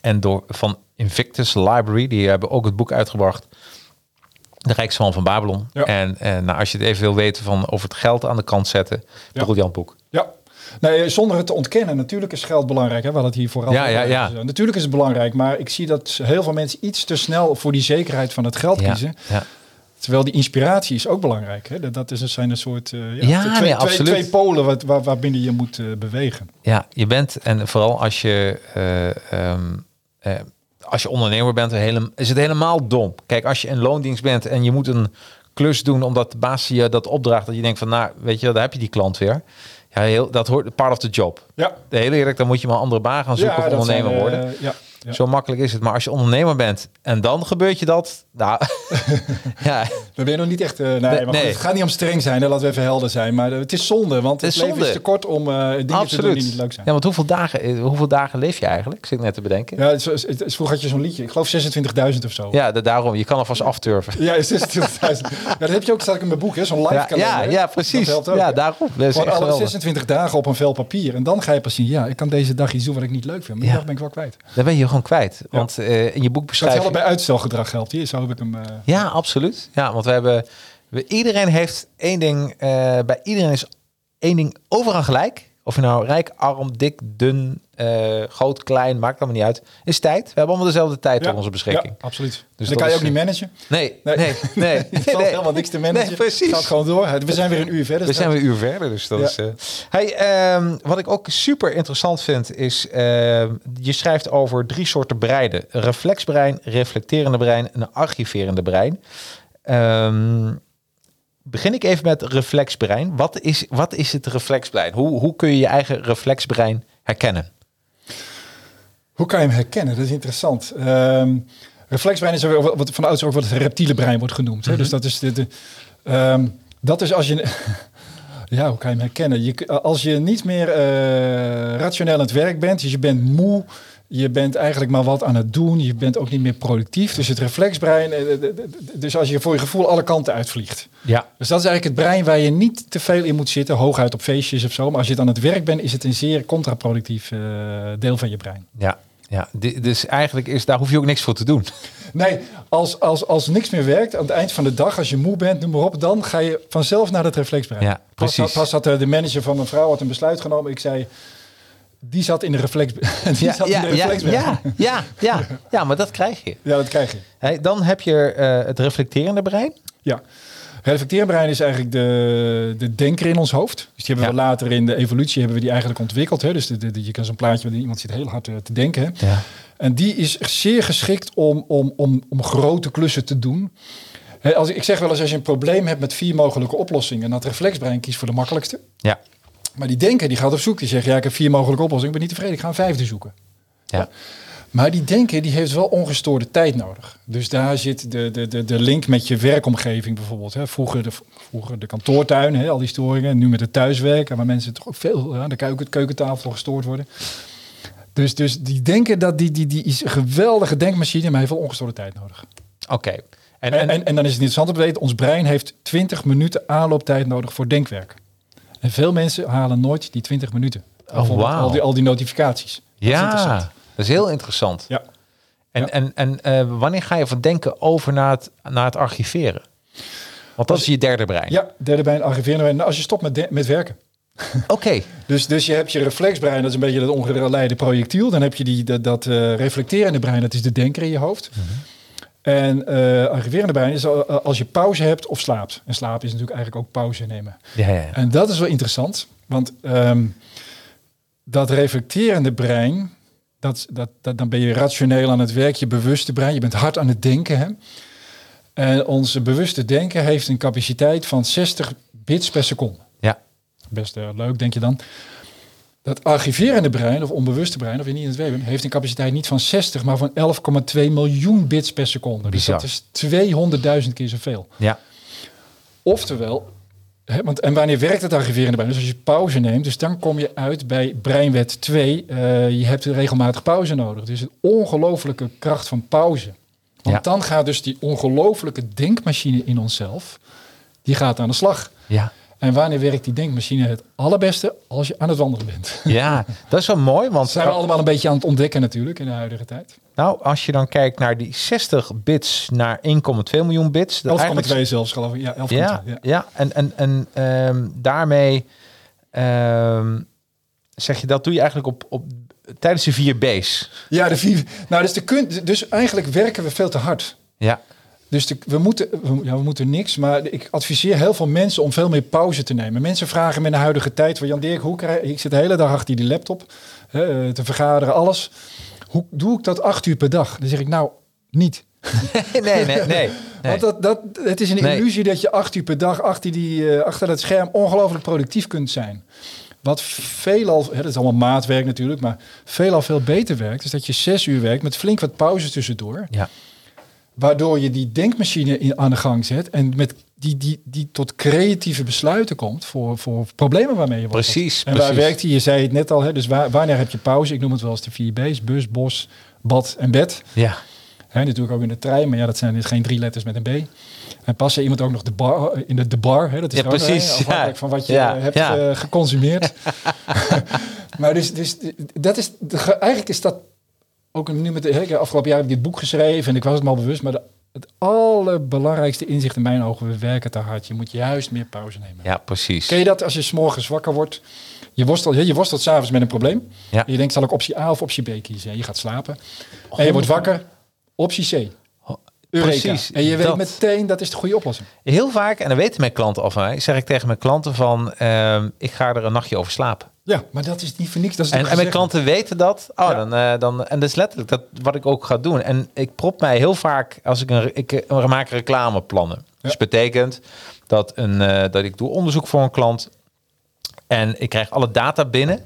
En door van Invictus Library, die hebben ook het boek uitgebracht. De rijkste man van Babylon. Ja. En eh, nou, als je het even wil weten van over het geld aan de kant zetten, Ja. briljant boek. Ja. Nee, zonder het te ontkennen. Natuurlijk is geld belangrijk. Hè? We hadden het hier vooral Ja, ja, ja. Natuurlijk is het belangrijk. Maar ik zie dat heel veel mensen iets te snel voor die zekerheid van het geld Ja, kiezen. ja. Terwijl die inspiratie is ook belangrijk. Hè? Dat, dat is, zijn een soort eh, ja, Ja, twee, nee, twee, twee polen wat, waar, waarbinnen je moet eh, bewegen. Ja, je bent, en vooral als je, eh, ehm, eh, als je ondernemer bent, hele, is het helemaal dom. Kijk, als je in loondienst bent en je moet een klus doen omdat de baas je dat opdraagt, dat je denkt van, nou, weet je, daar heb je die klant weer. Ja, heel, dat hoort part of the job. Ja, De hele eerlijk, dan moet je maar een andere baan gaan zoeken of ondernemer zijn, worden. ja, ja. Zo makkelijk is het. Maar als je ondernemer bent en dan gebeurt je dat, nou, ja, Dan ben je nog niet echt... eh, nee, maar goed, nee. het gaat niet om streng zijn. Hè? Laten we even helder zijn. Maar eh, het is zonde. Want Het leven zonde. is te kort om eh, dingen te doen absoluut. die niet leuk zijn. Ja, want hoeveel dagen, hoeveel dagen leef je eigenlijk? Zit ik net te bedenken. Ja, het is, het vroeger had je zo'n liedje. Ik geloof 26.000 of zo. Ja, da- daarom. Je kan alvast afturven. Ja, 26.000. ja, dat heb je ook, staat ook in mijn boek, hè? Zo'n live Ja, kalender. ja, ja, precies. Dat helpt ook, ja, daarom. Gewoon alle geweldig. 26 dagen op een vel papier. En dan ga je pas zien, ja, ik kan deze dag iets doen wat ik niet leuk vind. Maar die dag ben ik wel kwijt. Dan ben je gewoon kwijt. Want eh, in je boek beschrijf je... bij uitstelgedrag geldt. Hier, zo heb ik hem... eh, Ja, absoluut. Ja, want we hebben... We, iedereen heeft één ding... eh, bij iedereen is één ding overal gelijk. Of je nou rijk, arm, dik, dun, eh, groot, klein, maakt allemaal niet uit. Is tijd. We hebben allemaal dezelfde tijd ja, tot onze beschikking. Ja, absoluut. Dus dan kan je is, ook niet managen. Nee, Nee. nee, nee. Het valt helemaal niks te managen. Nee, precies. Het gaat gewoon door. We zijn weer een uur verder. We zijn weer een uur verder, dus dat Ja. is... eh. Hey, ehm, wat ik ook super interessant vind, is... ehm, je schrijft over drie soorten breinen. Een reflexbrein, reflecterende brein en een archiverende brein. Ehm, begin ik even met reflexbrein. Wat is, wat is het reflexbrein? Hoe, hoe kun je je eigen reflexbrein herkennen? Hoe kan je hem herkennen? Dat is interessant. Ehm, reflexbrein is wat van ouds ook wat het reptiele brein wordt genoemd. Hè? Dus dat is de, de, ehm, dat is als je ja, hoe kan je hem herkennen? Je, als je niet meer eh, rationeel aan het werk bent, dus je bent moe, Je bent eigenlijk maar wat aan het doen. Je bent ook niet meer productief. Dus het reflexbrein, eh, eh, eh, dus als je voor je gevoel alle kanten uitvliegt. Ja. Dus dat is eigenlijk het brein waar je niet te veel in moet zitten. Hooguit op feestjes of zo. Maar als je dan aan het werk bent, is het een zeer contraproductief eh, deel van je brein. Ja. Ja, dus eigenlijk is daar hoef je ook niks voor te doen. Nee, als, als, als niks meer werkt, aan het eind van de dag, als je moe bent, noem maar op, dan ga je vanzelf naar het reflexbrein. Ja, Pas, precies. pas had eh, de manager van mijn vrouw had een besluit genomen. Ik zei, die zat in de reflex. Die zat in de reflexbrein. ja, ja, ja, ja, maar dat krijg je. ja, dat krijg je. Hey, dan heb je eh, het reflecterende brein. Ja. Reflecteerbrein is eigenlijk de, de denker in ons hoofd. Dus die hebben we Ja. later in de evolutie hebben we die eigenlijk ontwikkeld. Hè? Dus de, de- de- je kan zo'n plaatje waar iemand zit heel hard te, te denken. Hè? Ja. En die is zeer geschikt om, om, om, om grote klussen te doen. Als, ik ik zeg wel eens, als je een probleem hebt met vier mogelijke oplossingen... en dat reflexbrein kiest voor de makkelijkste. Ja. Maar die denker die gaat op zoek. Die zegt, ja, ik heb vier mogelijke oplossingen. Ik ben niet tevreden, ik ga een vijfde zoeken. Ja. Maar die denker die heeft wel ongestoorde tijd nodig. Dus daar zit de, de, de, de link met je werkomgeving bijvoorbeeld. Hè. Vroeger, de, vroeger de kantoortuin, hè, al die storingen. Nu met het thuiswerken, waar mensen toch ook veel aan de keuken, keukentafel gestoord worden. Dus, dus die denken dat die, die, die is een geweldige denkmachine, maar hij heeft wel ongestoorde tijd nodig. Oké. En, En, en, en, en dan is het interessant om te weten, ons brein heeft 20 minuten aanlooptijd nodig voor denkwerk. En veel mensen halen nooit die 20 minuten. Bijvoorbeeld wauw. al, die, al die notificaties. Dat is ja, dat is heel interessant. Ja. En, Ja. en, en eh, wanneer ga je van denken over naar het, naar het archiveren? Want dat is je derde brein. Ja, derde brein, archiverende brein. Nou, als je stopt met, de- met werken. Oké. Dus, dus je hebt je reflexbrein, dat is een beetje dat ongeleide projectiel. Dan heb je die, dat, dat eh, reflecterende brein, dat is de denker in je hoofd. En eh archiverende brein is al- als je pauze hebt of slaapt. En slaap is natuurlijk eigenlijk ook pauze nemen. Ja, ja. En dat is wel interessant, want ehm, dat reflecterende brein, dat, dat, dat, dan ben je rationeel aan het werk, je bewuste brein, je bent hard aan het denken. Hè? En onze bewuste denken heeft een capaciteit van 60 bits per seconde. ja. Best eh, leuk, denk je dan. Dat archiverende brein, of onbewuste brein, of je niet in het weten, heeft een capaciteit niet van 60, maar van 11,2 miljoen bits per seconde. Bizar. Dus dat is 200.000 keer zoveel. ja. Oftewel, hè, want, en wanneer werkt het archiverende brein? Dus als je pauze neemt, dus dan kom je uit bij breinwet 2. eh, je hebt regelmatig pauze nodig. Dus een ongelofelijke kracht van pauze. Want Ja. dan gaat dus die ongelofelijke denkmachine in onszelf, die gaat aan de slag. Ja. En wanneer werkt die denkmachine het allerbeste? Als je aan het wandelen bent. Ja, dat is wel mooi, want zijn we allemaal een beetje aan het ontdekken natuurlijk in de huidige tijd. nou, als je dan kijkt naar die 60 bits naar 1,2 miljoen bits. dat 11,2 eigenlijk- zelfs geloof ik. Ja, 11,2. Ja, ja. ja. en, en, en ehm, daarmee ehm, zeg je dat doe je eigenlijk op, op tijdens de vier B's. Ja, de vier. Nou, dus, de kun, dus eigenlijk werken we veel te hard. Ja, Dus de, we, moeten, we, ja, we moeten niks, maar ik adviseer heel veel mensen om veel meer pauze te nemen. Mensen vragen me in de huidige tijd van Jan Dirk, hoe krijg ik zit de hele dag achter die laptop hè, te vergaderen, alles. Hoe doe ik dat acht uur per dag? Dan zeg ik nou niet. nee, nee, nee. nee. Want dat, dat, het is een Nee. illusie dat je acht uur per dag achter, die, eh, achter dat scherm ongelooflijk productief kunt zijn. Wat veelal, hè, dat is allemaal maatwerk natuurlijk, maar veelal veel beter werkt, is dat je zes uur werkt met flink wat pauzes tussendoor. Ja, Waardoor je die denkmachine in, aan de gang zet en met die, die, die tot creatieve besluiten komt voor, voor problemen waarmee je worstelt. Precies, En waar werkt hij? Je zei het net al, hè, dus waar, wanneer heb je pauze? Ik noem het wel eens de vier B's, bus, bos, bad en bed. ja, Hè, natuurlijk ook in de trein, maar ja, dat zijn dus geen drie letters met een B. En pas zei iemand ook nog de bar, in de, de bar, hè, dat is Ja, hè, precies, afhankelijk ja. van wat je Ja, eh, hebt ja. eh, geconsumeerd. maar dus, dus dat is, eigenlijk is dat ook nu met de, ik afgelopen jaar heb ik dit boek geschreven en ik was het me al bewust, maar de, het allerbelangrijkste inzicht in mijn ogen, we werken te hard. Je moet juist meer pauze nemen. ja, precies. Ken je dat als je 's morgens wakker wordt? Je worstelt, je worstelt s'avonds met een probleem. Ja. Je denkt, zal ik optie A of optie B kiezen? En je gaat slapen. En je wordt wakker, optie C. Eureka. Precies, En je weet dat. meteen, dat is de goede oplossing. Heel vaak, en dan weten mijn klanten al van mij, zeg ik tegen mijn klanten van, ehm, ik ga er een nachtje over slapen. Ja, maar dat is niet voor niks. Dat is En, en mijn klanten weten dat. Oh, Ja. dan, eh, dan, en dat is letterlijk dat, wat ik ook ga doen. En ik prop mij heel vaak, als ik een, ik eh, maak reclameplannen. Dus betekent dat, een, eh, dat ik doe onderzoek voor een klant. En ik krijg alle data binnen.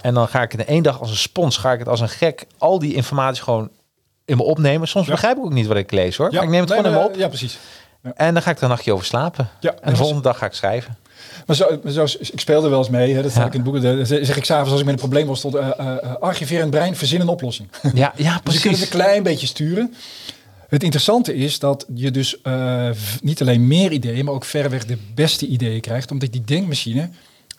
En dan ga ik in één dag als een spons, ga ik het als een gek, al die informatie gewoon in me opnemen. Soms Ja. begrijp ik ook niet wat ik lees hoor. Ja, maar ik neem het nee, gewoon in me op. Ja, precies. En dan ga ik er een nachtje over slapen. En de volgende dag ga ik schrijven. Maar zo, ik speelde wel eens mee, hè, dat Ja. ik in het boek. Dan zeg ik s'avonds als ik met een probleem was, stond uh, uh, archiveer een brein, verzin een oplossing. Ja, ja Dus je kunt het een klein beetje sturen. Het interessante is dat je dus uh, niet alleen meer ideeën, maar ook verreweg de beste ideeën krijgt. Omdat die denkmachine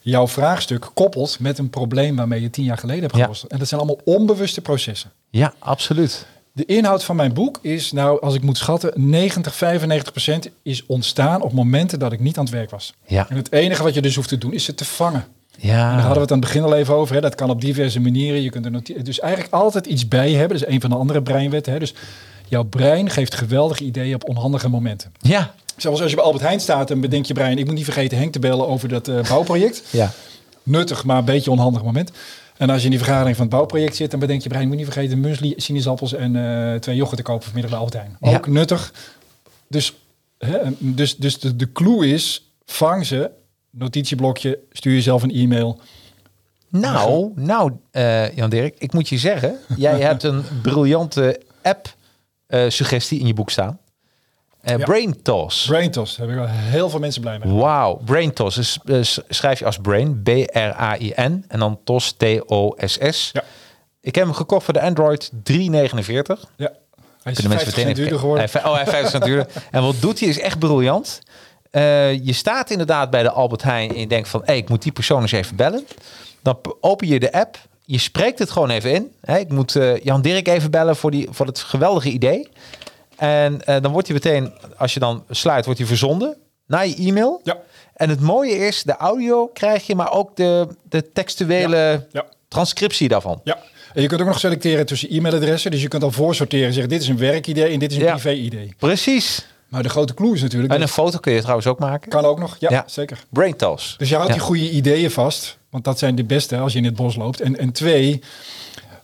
jouw vraagstuk koppelt met een probleem waarmee je tien jaar geleden hebt gelost. Ja. En dat zijn allemaal onbewuste processen. Ja, absoluut. De inhoud van mijn boek is, nou, als ik moet schatten, 90, 95 procent is ontstaan op momenten dat ik niet aan het werk was. Ja. En het enige wat je dus hoeft te doen, is het te vangen. Ja. En daar hadden we het aan het begin al even over. Hè. Dat kan op diverse manieren. Je kunt er dus eigenlijk altijd iets bij hebben. Dat is een van de andere breinwetten. Hè. Dus jouw brein geeft geweldige ideeën op onhandige momenten. Ja. Zoals als je bij Albert Heijn staat en bedenkt je brein... ik moet niet vergeten Henk te bellen over dat uh, bouwproject. Ja. Nuttig, maar een beetje onhandig moment. En als je in die vergadering van het bouwproject zit... dan bedenkt je brein, moet niet vergeten muesli, sinaasappels... en uh, twee yoghurt te kopen vanmiddag bij. Ja. Ook nuttig. Dus, hè, dus, dus de, de clue is, vang ze, notitieblokje, stuur jezelf een e-mail... Nou, nou uh, Jan-Dirk, ik moet je zeggen... jij hebt een briljante app-suggestie in je boek staan. Uh, ja. Brain Toss. Brain Toss, daar heb ik wel heel veel mensen blij mee. Wauw, Brain Toss. Dus, schrijf je als Brain, B-R-A-I-N. En dan Toss, T-O-S-S. Ja. Ik heb hem gekocht voor de Android 3,49. Ja. Hij is Kunnen 50 cent duurder geworden. Hij, oh, hij 50 cent duurder. En wat doet hij is echt briljant. Uh, je staat inderdaad bij de Albert Heijn en je denkt van... Hey, ik moet die persoon eens even bellen. Dan open je de app. Je spreekt het gewoon even in. Hey, ik moet uh, Jan Dirk even bellen voor, die, voor het geweldige idee. En uh, dan wordt hij meteen, als je dan sluit, wordt hij verzonden naar je e-mail. Ja. En het mooie is, de audio krijg je, maar ook de, de textuele ja. Ja. transcriptie daarvan. Ja. En je kunt ook nog selecteren tussen e-mailadressen. Dus je kunt al voorsorteren en zeggen, dit is een werkidee en dit is een Ja. privé-idee. Precies. Maar de grote clue is natuurlijk... En een foto kun je trouwens ook maken. kan ook nog, ja, Ja. zeker. Brain toss. Dus je houdt die goede ideeën vast. Want dat zijn de beste als je in het bos loopt. En, en twee,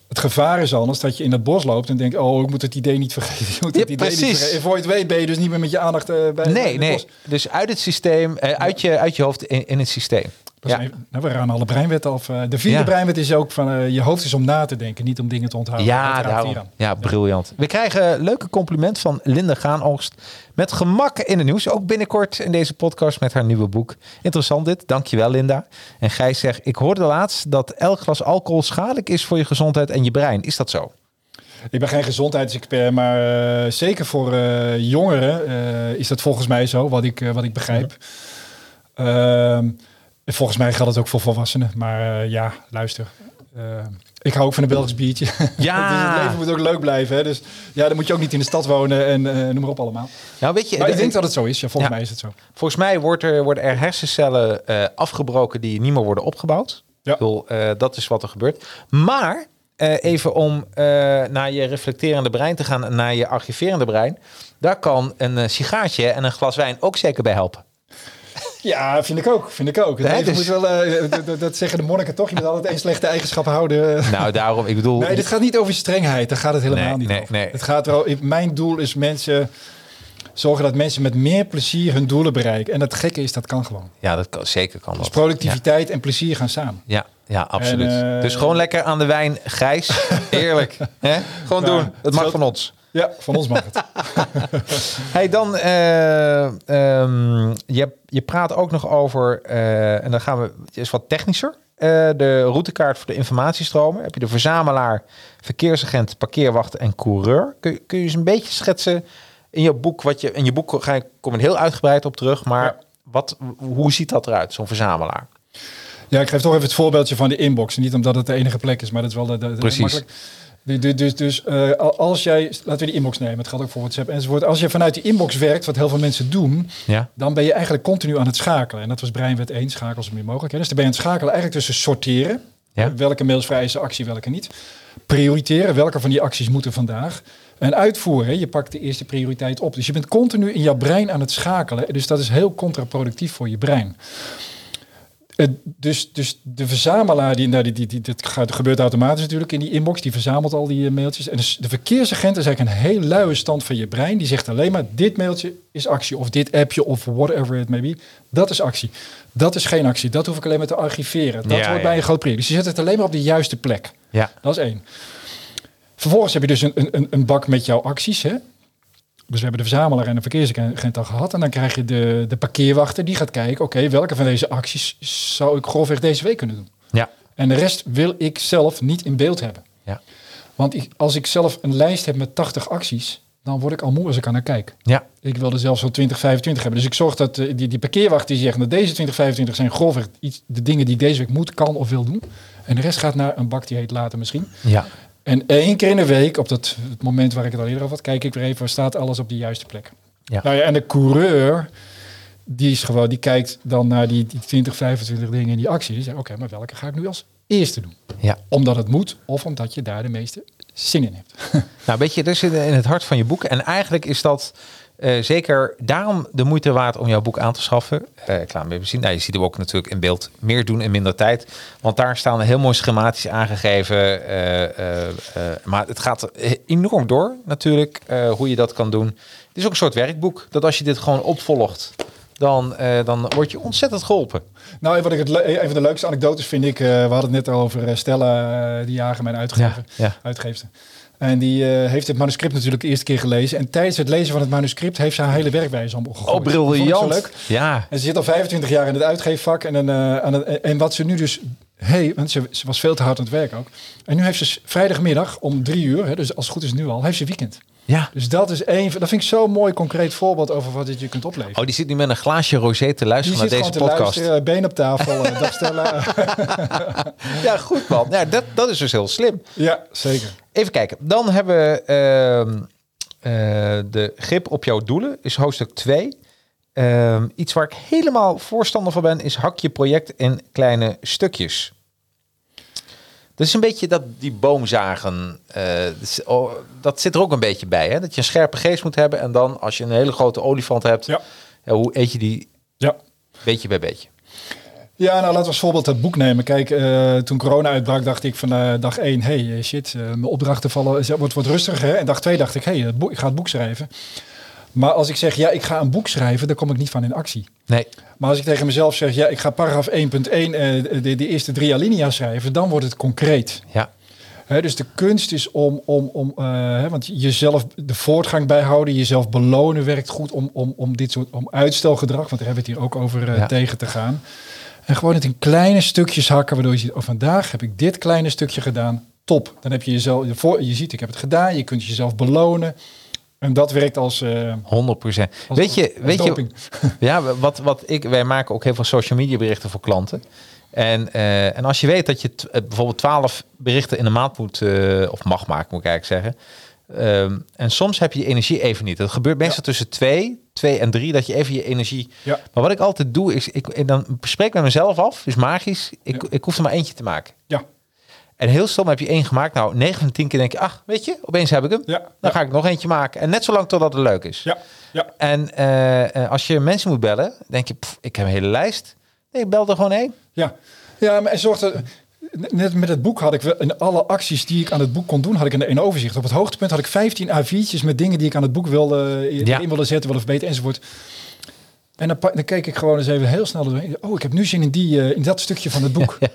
het gevaar is anders dat je in het bos loopt en denkt... oh, ik moet het idee niet vergeten. Je moet Ja, het idee precies. niet vergeten. En voor je het weet ben je dus niet meer met je aandacht eh, bij Nee, nee. bos. Dus uit het systeem, eh, uit, je, uit je hoofd in, in het systeem. Ja. nou, we gaan alle breinwetten af. Eh, De vierde Ja. breinwet is ook van eh, je hoofd is om na te denken, niet om dingen te onthouden. Ja, daarom. Ja, briljant. We krijgen een leuke compliment van Linda Gaanoogst. Met gemak in het nieuws. Ook binnenkort in deze podcast met haar nieuwe boek. Interessant dit. Dankjewel Linda. En Gijs zegt, ik hoorde laatst dat elk glas alcohol schadelijk is voor je gezondheid en je brein. Is dat zo? Ik ben geen gezondheidsexpert, maar eh, zeker voor jongeren is dat volgens mij zo, wat ik, wat ik begrijp. Ehm, volgens mij geldt het ook voor volwassenen. Maar eh, ja, luister. Eh, ik hou ook van een Belgisch biertje. Ja. dus het leven moet ook leuk blijven. Hè? Dus ja, dan moet je ook niet in de stad wonen en eh, noem maar op allemaal. Nou, weet je, Maar ik de- denk dat het zo is. Ja, volgens Ja. mij is het zo. Volgens mij wordt er, worden er hersencellen afgebroken die niet meer worden opgebouwd. Ja. Ik bedoel, dat is wat er gebeurt. Maar even om naar je reflecterende brein te gaan en naar je archiverende brein. Daar kan een sigaartje en een glas wijn ook zeker bij helpen. Ja, vind ik ook. Vind ik ook. Het Nee, dus- moet wel, eh, dat- dat, dat zeggen de monniken toch. Je moet altijd één slechte eigenschap houden. Nou, daarom, ik bedoel... Nee, dit gaat niet over strengheid. Daar gaat het helemaal Nee, niet nee, over. nee. Het gaat wel. Mijn doel is mensen zorgen dat mensen met meer plezier hun doelen bereiken. En het gekke is, dat kan gewoon. Ja, dat kan, zeker kan Dus dat. productiviteit en plezier gaan samen. Ja, ja, absoluut. En, eh, dus gewoon lekker aan de wijn, Gijs. Eerlijk. Hè? Gewoon Nou, doen. Het mag van ons. Ja, van ons mag het. Hey, dan, eh, ehm, je, je praat ook nog over, eh, en dan gaan we, het is wat technischer, eh, de routekaart voor de informatiestromen. Heb je de verzamelaar, verkeersagent, parkeerwacht en coureur. Kun, je- kun je eens een beetje schetsen in je boek, wat je, in je boek ga ik, kom ik heel uitgebreid op terug, maar Ja. wat, hoe ziet dat eruit, zo'n verzamelaar? Ja, ik geef toch even het voorbeeldje van de inbox. Niet omdat het de enige plek is, maar dat is wel de, de, de Precies. makkelijk. Dus, dus, dus, eh, als jij, laten we die inbox nemen, het geldt ook voor WhatsApp enzovoort. Als je vanuit die inbox werkt, wat heel veel mensen doen, Ja, dan ben je eigenlijk continu aan het schakelen. En dat was Breinwet 1, schakel zo meer mogelijk. Hè. Dus dan ben je aan het schakelen eigenlijk tussen sorteren, Ja. welke mails vrij is actie, welke niet. Prioriteren, welke van die acties moeten vandaag. En uitvoeren, je pakt de eerste prioriteit op. Dus je bent continu in jouw brein aan het schakelen. Dus dat is heel contraproductief voor je brein. Eh, dus, dus de verzamelaar, die, nou, die, die, die, dat gaat, gebeurt automatisch natuurlijk in die inbox, die verzamelt al die eh, mailtjes. En dus de verkeersagent is eigenlijk een heel luie stand van je brein. Die zegt alleen maar, dit mailtje is actie, of dit appje, of whatever it may be. Dat is actie. Dat is geen actie. Dat hoef ik alleen maar te archiveren. Dat Ja, wordt ja. bij een groot project. Dus je zet het alleen maar op de juiste plek. ja, Dat is één. Vervolgens heb je dus een, een, een bak met jouw acties. Hè? Dus we hebben de verzamelaar en de verkeersagent al gehad. En dan krijg je de, de parkeerwachter die gaat kijken... oké, welke van deze acties zou ik grofweg deze week kunnen doen? Ja. En de rest wil ik zelf niet in beeld hebben. Ja. Want ik, als ik zelf een lijst heb met 80 acties... dan word ik al moe als ik aan naar kijk. Ja. Ik wilde zelfs zo'n 20, 25 hebben. Dus ik zorg dat eh, die, die parkeerwacht die zegt... dat deze 20, 25 zijn grofweg iets, de dingen die ik deze week moet, kan of wil doen. En de rest gaat naar een bak die heet later misschien. Ja. En één keer in de week, op dat het moment waar ik het al eerder over had, kijk ik weer even, waar staat alles op de juiste plek. Ja. Nou ja, en de coureur, die is gewoon, die kijkt dan naar die, die 20, 25 dingen in die actie. Die zegt, oké, maar welke ga ik nu als eerste doen? Ja. Omdat het moet, of omdat je daar de meeste zin in hebt. Nou, weet je, dat zit in het hart van je boek. En eigenlijk is dat eh, zeker daarom de moeite waard om jouw boek aan te schaffen. Eh ik laat hem even zien. Nou, je ziet hem ook natuurlijk in beeld meer doen in minder tijd. Want daar staan heel mooi schematisch aangegeven. eh, maar het gaat enorm door natuurlijk, hoe je dat kan doen. Het is ook een soort werkboek. Dat als je dit gewoon opvolgt, dan, dan word je ontzettend geholpen. nou, wat ik het, een van de leukste anekdotes vind ik, we hadden het net al over Stella, die jager, mijn uitgever, ja. uitgeefster. En die eh, heeft het manuscript natuurlijk de eerste keer gelezen. En tijdens het lezen van het manuscript heeft ze haar hele werkwijze allemaal gegooid. Oh, briljant. leuk. Ja, En ze zit al 25 jaar in het uitgeefvak. En, een, eh, aan het, en wat ze nu dus... Hey, want ze, ze was veel te hard aan het werk ook. En nu heeft ze vrijdagmiddag om drie uur, hè, dus als het goed is nu al, heeft ze weekend. ja. Dus dat is één. van- Dat vind ik zo'n mooi concreet voorbeeld over wat dit je kunt opleveren. Oh, die zit nu met een glaasje rosé te luisteren Die naar zit deze gewoon te podcast. luisteren, been op tafel, eh, dag. Ja, goed man. Ja, dat, dat is dus heel slim. ja, zeker. Even kijken. Dan hebben we ehm, eh, de grip op jouw doelen, is hoofdstuk 2. Ehm, iets waar ik helemaal voorstander van ben, is hak je project in kleine stukjes. Dat is een beetje dat die boomzagen, eh, oh, dat zit er ook een beetje bij. Hè? Dat je een scherpe geest moet hebben en dan als je een hele grote olifant hebt, Ja. ja, hoe eet je die Ja. beetje bij beetje? Ja, nou laten we als voorbeeld het boek nemen. Kijk, eh, toen corona uitbrak, dacht ik van eh, dag één, hey, eh, shit, mijn opdrachten vallen, het wordt wat rustiger. Hè? En dag twee dacht ik, hey, ik ga het boek schrijven. Maar als ik zeg, ja, ik ga een boek schrijven, dan kom ik niet van in actie. Nee, Maar als ik tegen mezelf zeg, ja, ik ga paragraaf 1.1, eh, de, de eerste drie alinea's schrijven, dan wordt het concreet. ja, Hè, dus de kunst is om, om, om hè, want jezelf de voortgang bijhouden, jezelf belonen werkt goed om, om, om dit soort om uitstelgedrag, want daar hebben we het hier ook over Ja. tegen te gaan. En gewoon het in kleine stukjes hakken, waardoor je ziet, oh, vandaag heb ik dit kleine stukje gedaan, top. Dan heb je jezelf, je, voor, je ziet, ik heb het gedaan, je kunt jezelf belonen. En dat werkt als, eh 100%. als, weet je, als weet je. Ja, wat, wat ik, wij maken ook heel veel social media berichten voor klanten. En, eh, en als je weet dat je eh, bijvoorbeeld 12 berichten in de maand moet, of mag maken, moet ik eigenlijk zeggen. Ehm, en soms heb je je energie even niet. Dat gebeurt meestal tussen twee, twee en drie, dat je even je energie. Ja. Maar wat ik altijd doe, is ik, ik dan spreek met mezelf af, is magisch. Ik, Ja. ik hoef er maar eentje te maken. Ja, En heel stom heb je één gemaakt. Nou, 9 van de 10 keer denk je, ach, weet je, opeens heb ik hem. ja, Dan ja, ga ik nog eentje maken. En net zo lang totdat het leuk is. ja, ja. En eh, eh, als je mensen moet bellen, denk je, pff, ik heb een hele lijst. Nee, ik bel er gewoon één. Ja, ja maar en zorg dat. Net met het boek had ik in alle acties die ik aan het boek kon doen, had ik een, een overzicht. Op het hoogtepunt had ik 15 A4'tjes met dingen die ik aan het boek wilde, eh, Ja. in wilde zetten, wilde verbeteren enzovoort. En dan, dan keek ik gewoon eens even heel snel doorheen. Oh, ik heb nu zin in, die, eh, in dat stukje van het boek.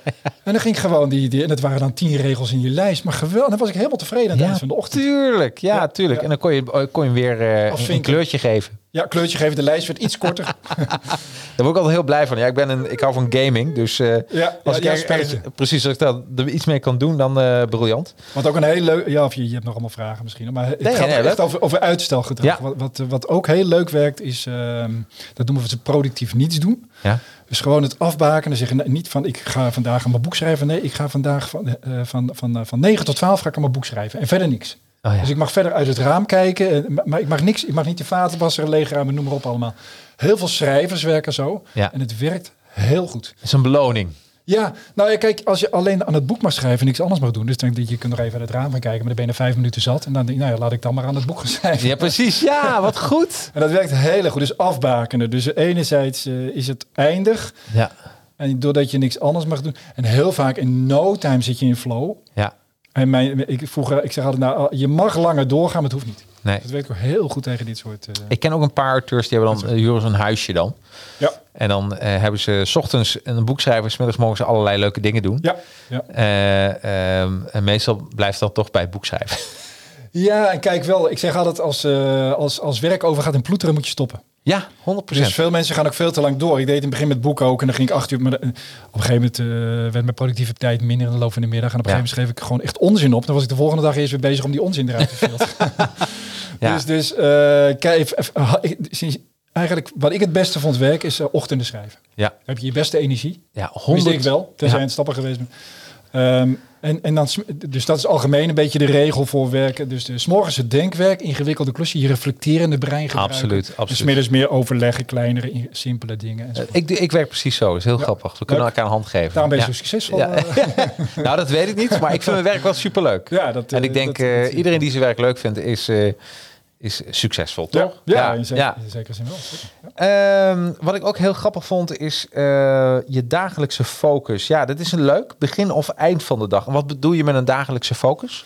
En dan ging ik gewoon die, die, en het waren dan tien regels in je lijst. Maar geweldig, dan was ik helemaal tevreden aan het eind van de ochtend. tuurlijk. Ja, tuurlijk. En dan kon je, kon je weer eh, een, kleurtje geven. Ja, kleurtje geven, de lijst werd iets korter. Daar word ik altijd heel blij van. Ja, ik, ben een, ik hou van gaming. Dus eh, Ja, als ja, ik ergens- precies, als ik daar er iets mee kan doen, dan eh, briljant. Wat ook een heel leuk... Ja, of je, je hebt nog allemaal vragen misschien. Maar het Nee, gaat nee, echt over, over uitstelgedrag. Ja. Wat, wat, wat ook heel leuk werkt is... ehm, dat noemen we het productief niets doen. Ja. Dus gewoon het afbakenen. Zeggen nee, niet van ik ga vandaag aan mijn boek schrijven. Nee, ik ga vandaag van, eh, van, van, eh, van 9 tot 12 ga ik aan mijn boek schrijven. En verder niks. Oh, ja. Dus ik mag verder uit het raam kijken. eh, maar- ik mag niks. Ik mag niet de vatenwasser leegruimen. Noem maar op allemaal. Heel veel schrijvers werken zo. Ja. En het werkt heel goed. Het is een beloning. Ja, nou ja, kijk, als je alleen aan het boek mag schrijven en niks anders mag doen, dus dan denk je, je kunt nog even uit het raam gaan kijken, maar dan ben je na vijf minuten zat. En dan denk je, nou ja, laat ik dan maar aan het boek gaan schrijven. Ja, precies. Ja, wat goed. En dat werkt heel goed. Dus afbakenen. Dus enerzijds eh, is het eindig. Ja, En doordat je niks anders mag doen. En heel vaak in no time zit je in flow. ja. En mijn, ik, vroeger, ik zeg altijd, nou, je mag langer doorgaan, maar het hoeft niet. Nee. Het werkt ook heel goed tegen dit soort... eh, Ik ken ook een paar auteurs die hebben dan uh, huren huisje dan. ja, En dan eh, hebben ze 's ochtends een boek schrijven, 's middags mogen ze allerlei leuke dingen doen. ja, ja. Eh, ehm, en meestal blijft dat toch bij het boek schrijven. Ja, en kijk wel, ik zeg altijd, als, als, als werk overgaat in ploeteren moet je stoppen. Ja, 100%. Dus veel mensen gaan ook veel te lang door. Ik deed in het begin met boeken ook en dan ging ik acht uur. Maar eh, op een gegeven moment eh, werd mijn productiviteit minder in de loop van de middag. En op een Ja. gegeven moment schreef ik gewoon echt onzin op. Dan was ik de volgende dag eerst weer bezig om die onzin eruit te filteren. Ja. Dus, dus eh, kijk, ik- sinds- eigenlijk wat ik het beste vond werk is eh, ochtenden schrijven. Ja, Dan heb je je beste energie. ja Wist 100. ik wel, tenzij Ja. het stappen geweest en, en dan, dus dat is algemeen een beetje de regel voor werken. Dus de, 's morgens het denkwerk, ingewikkelde klussen, je reflecterende brein gebruiken. Absoluut, Dus absoluut. middags meer overleggen, kleinere, in- simpele dingen. Eh. Ik, ik werk precies zo. Dat is heel grappig. We kunnen elkaar een hand geven. Daarom ben je ja. zo succesvol. Ja. eh. Nou, dat weet ik niet. Maar ik vind mijn werk wel superleuk. Ja, dat, en ik denk, dat- dat- iedereen die zijn werk leuk vindt, is, is succesvol, Ja, toch? ja, in, ja. in zekere zin wel. zeker. Ehm, wat ik ook heel grappig vond, is eh, je dagelijkse focus. Ja, dat is een leuk begin of eind van de dag. En wat bedoel je met een dagelijkse focus?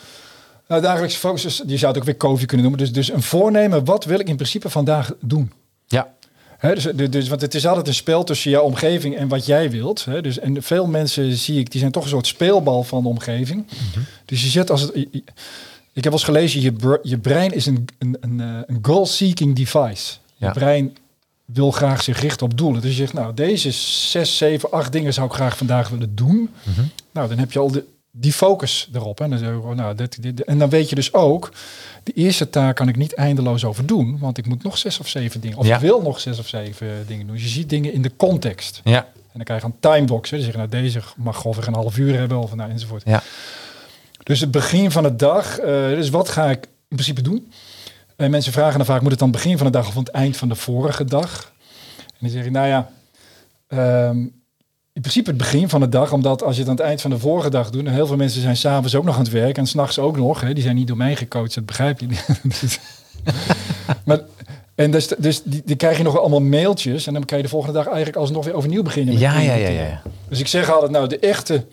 Nou, dagelijkse focus, is- je zou het ook weer COVID kunnen noemen. Dus, dus een voornemen, wat wil ik in principe vandaag doen? Ja, Hè, dus, dus, dus- want het is altijd een spel tussen jouw omgeving en wat jij wilt. Dus, en veel mensen zie ik, die zijn toch een soort speelbal van de omgeving. Dus je zet als het. Ik heb wel eens gelezen, je, je brein is een, een, een, eh, een goal-seeking device. Je Ja. brein wil graag zich richten op doelen. Dus je zegt, nou, deze zes, zeven, acht dingen zou ik graag vandaag willen doen. Nou, dan heb je al de, die focus erop. Hè. Dan zeg je, gewoon, nou, dit, dit. En dan weet je dus ook, de eerste taak kan ik niet eindeloos over doen, want ik moet nog zes of zeven dingen, of Ja. ik wil nog zes of zeven dingen doen. Dus je ziet dingen in de context. ja, En dan krijg je een timebox. Hè. Zeg je, nou, deze mag grofweg een half uur hebben, of nou, enzovoort. ja. Dus het begin van de dag, eh, dus wat ga ik in principe doen? En mensen vragen dan vaak, moet het dan begin van de dag of aan het eind van de vorige dag? En dan zeg ik, nou ja, ehm, in principe het begin van de dag, omdat als je het aan het eind van de vorige dag doet, en heel veel mensen zijn s'avonds ook nog aan het werk en s'nachts ook nog, hè, die zijn niet door mij gecoacht, dat begrijp je. Maar, en dus, dus die, die krijg je nog allemaal mailtjes en dan kan je de volgende dag eigenlijk alsnog weer overnieuw beginnen. met Ja, ja, ja, ja. Dus ik zeg altijd, nou, de echte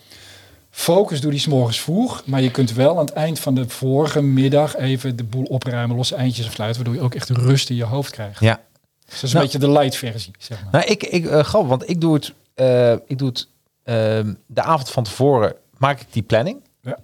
focus doe die 's morgens vroeg. Maar je kunt wel aan het eind van de vorige middag even de boel opruimen, losse eindjes afsluiten. Waardoor je ook echt rust in je hoofd krijgt. ja. Dus dat is Nou. een beetje de light versie, zeg maar. Nou, ik, ik eh, want ik doe het, eh, ik doe het ehm, de avond van tevoren, maak ik die planning. Ja.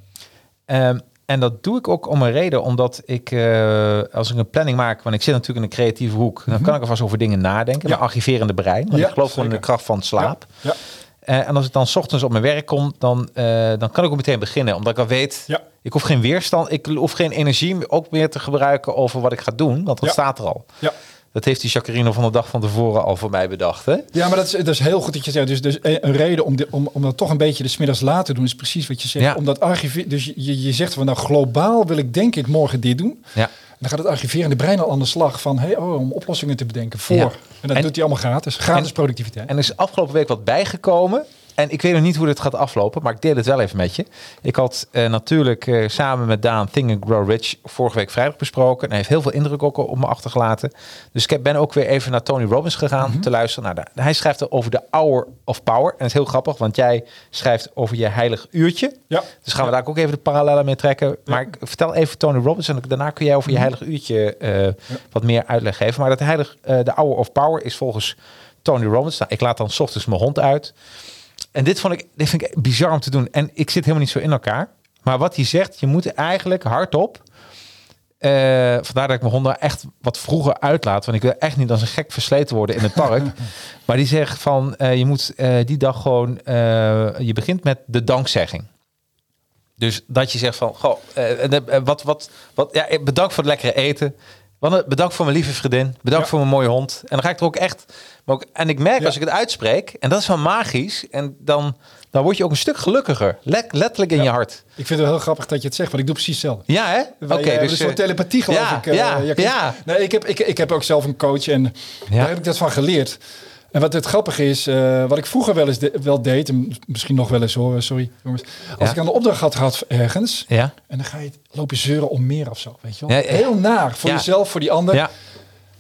Ehm, en dat doe ik ook om een reden, omdat ik, eh, als ik een planning maak, want ik zit natuurlijk in een creatieve hoek, dan kan ik alvast over dingen nadenken, Mhm. Ja. mijn archiverende brein. Want Ja, ik geloof gewoon in de kracht van slaap. Ja. Eh, en als ik dan 's ochtends op mijn werk kom, dan, eh, dan kan ik ook meteen beginnen. Omdat ik al weet, Ja. ik hoef geen weerstand, ik hoef geen energie ook meer te gebruiken over wat ik ga doen. Want dat Ja. staat er al. Ja. Dat heeft die Jacarino van de dag van tevoren al voor mij bedacht. Hè? Ja, maar dat is, dat is heel goed dat je zegt. Dus, dus een reden om, de, om, om dat toch een beetje de smiddags laat te doen, is precies wat je zegt. Ja. Omdat archive, dus je, je zegt van nou globaal wil ik denk ik morgen dit doen. Ja. Dan gaat het archiverende brein al aan de slag van hey, oh, om oplossingen te bedenken voor. Ja. En dat En- doet hij allemaal gratis. Gratis en- productiviteit. En er is afgelopen week wat bijgekomen. En ik weet nog niet hoe dit gaat aflopen, maar ik deel het wel even met je. Ik had eh, natuurlijk eh, samen met Daan Think and Grow Rich vorige week vrijdag besproken. En hij heeft heel veel indruk ook op me achtergelaten. Dus ik ben ook weer even naar Tony Robbins gegaan te luisteren. Nou, hij schrijft er over de Hour of Power. En dat is heel grappig, want jij schrijft over je heilig uurtje. ja. Dus gaan we daar ook even de parallellen mee trekken. Maar ik vertel even Tony Robbins en daarna kun jij over je heilig uurtje eh, wat meer uitleg geven. Maar dat heilig, de Hour of Power is volgens Tony Robbins. Nou, ik laat dan 's ochtends mijn hond uit. En dit vond ik, dit vind ik bizar om te doen. En ik zit helemaal niet zo in elkaar. Maar wat hij zegt, je moet eigenlijk hardop. eh vandaar dat ik mijn honden echt wat vroeger uitlaat. Want ik wil echt niet als een gek versleten worden in het park. maar die zegt van, eh, je moet eh, die dag gewoon... je begint met de dankzegging. Dus dat je zegt van, goh, wat, wat, wat, ja, bedankt voor het lekkere eten. Want, eh, Bedankt voor mijn lieve vriendin. Bedankt Ja. voor mijn mooie hond. En dan ga ik er ook echt. Maar ook, en ik merk Ja. als ik het uitspreek, en dat is wel magisch. En dan, dan word je ook een stuk gelukkiger. Let, letterlijk in je hart. Ik vind het heel grappig dat je het zegt, want ik doe precies hetzelfde. Ja, hè? Oké, Wij, eh, dus. een soort eh, telepathie geloof ja, ik. eh, ja, ja. Nee, ik heb, ik, ik heb ook zelf een coach en daar heb ik dat van geleerd. En wat het grappige is, eh, wat ik vroeger wel eens de- wel deed, en misschien nog wel eens hoor, sorry jongens. Als Ja. ik aan de opdracht had gehad ergens, Ja, en dan ga je lopen zeuren om meer of zo, weet je wel. Ja. Heel naar, voor jezelf, voor die ander. ja,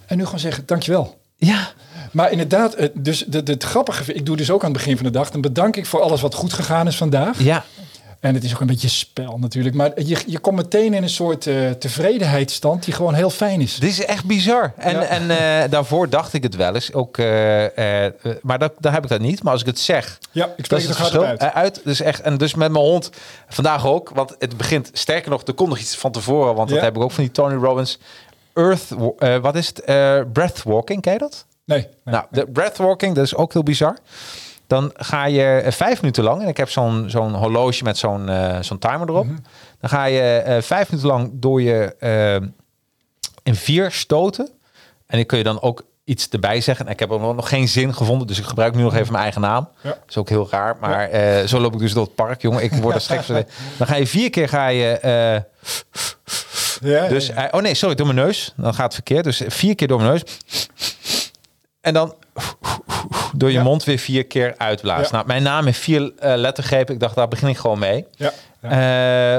En nu gewoon zeggen, dankjewel. ja, Maar inderdaad, dus de, de, het grappige, ik doe dus ook aan het begin van de dag, dan bedank ik voor alles wat goed gegaan is vandaag. ja, En het is ook een beetje spel natuurlijk. Maar je, je komt meteen in een soort eh, tevredenheidsstand die gewoon heel fijn is. Dit is echt bizar. En, Ja. en eh, daarvoor dacht ik het wel eens. Ook, eh, maar dat, daar heb ik dat niet. Maar als ik het zeg, Ja, ik spreek het er verschil. uit. Uit. Dus echt, en dus met mijn hond vandaag ook. Want het begint, sterker nog, er komt nog iets van tevoren. Want dat heb ik ook van die Tony Robbins. Earth, wat is het? Breathwalking, ken je dat? Nee, nee, nou, de breathwalking, dat is ook heel bizar. Dan ga je vijf minuten lang, en ik heb zo'n zo'n horloge met zo'n eh, zo'n timer erop. Mhm. Dan ga je eh, vijf minuten lang door je eh, in vier stoten. En ik kun je dan ook iets erbij zeggen. En ik heb er nog geen zin gevonden, dus ik gebruik nu nog even mijn eigen naam. Ja. Dat is ook heel raar, maar zo loop ik dus door het park, jongen. Ik word er straks. Dan ga je vier keer ga je. Ja, dus, ja, ja. oh nee, sorry, door mijn neus. Dan gaat het verkeerd. Dus vier keer door mijn neus. En dan door je Ja. mond weer vier keer uitblazen. Ja. Nou, mijn naam heeft vier eh, lettergrepen. Ik dacht, daar begin ik gewoon mee. ja. Eh,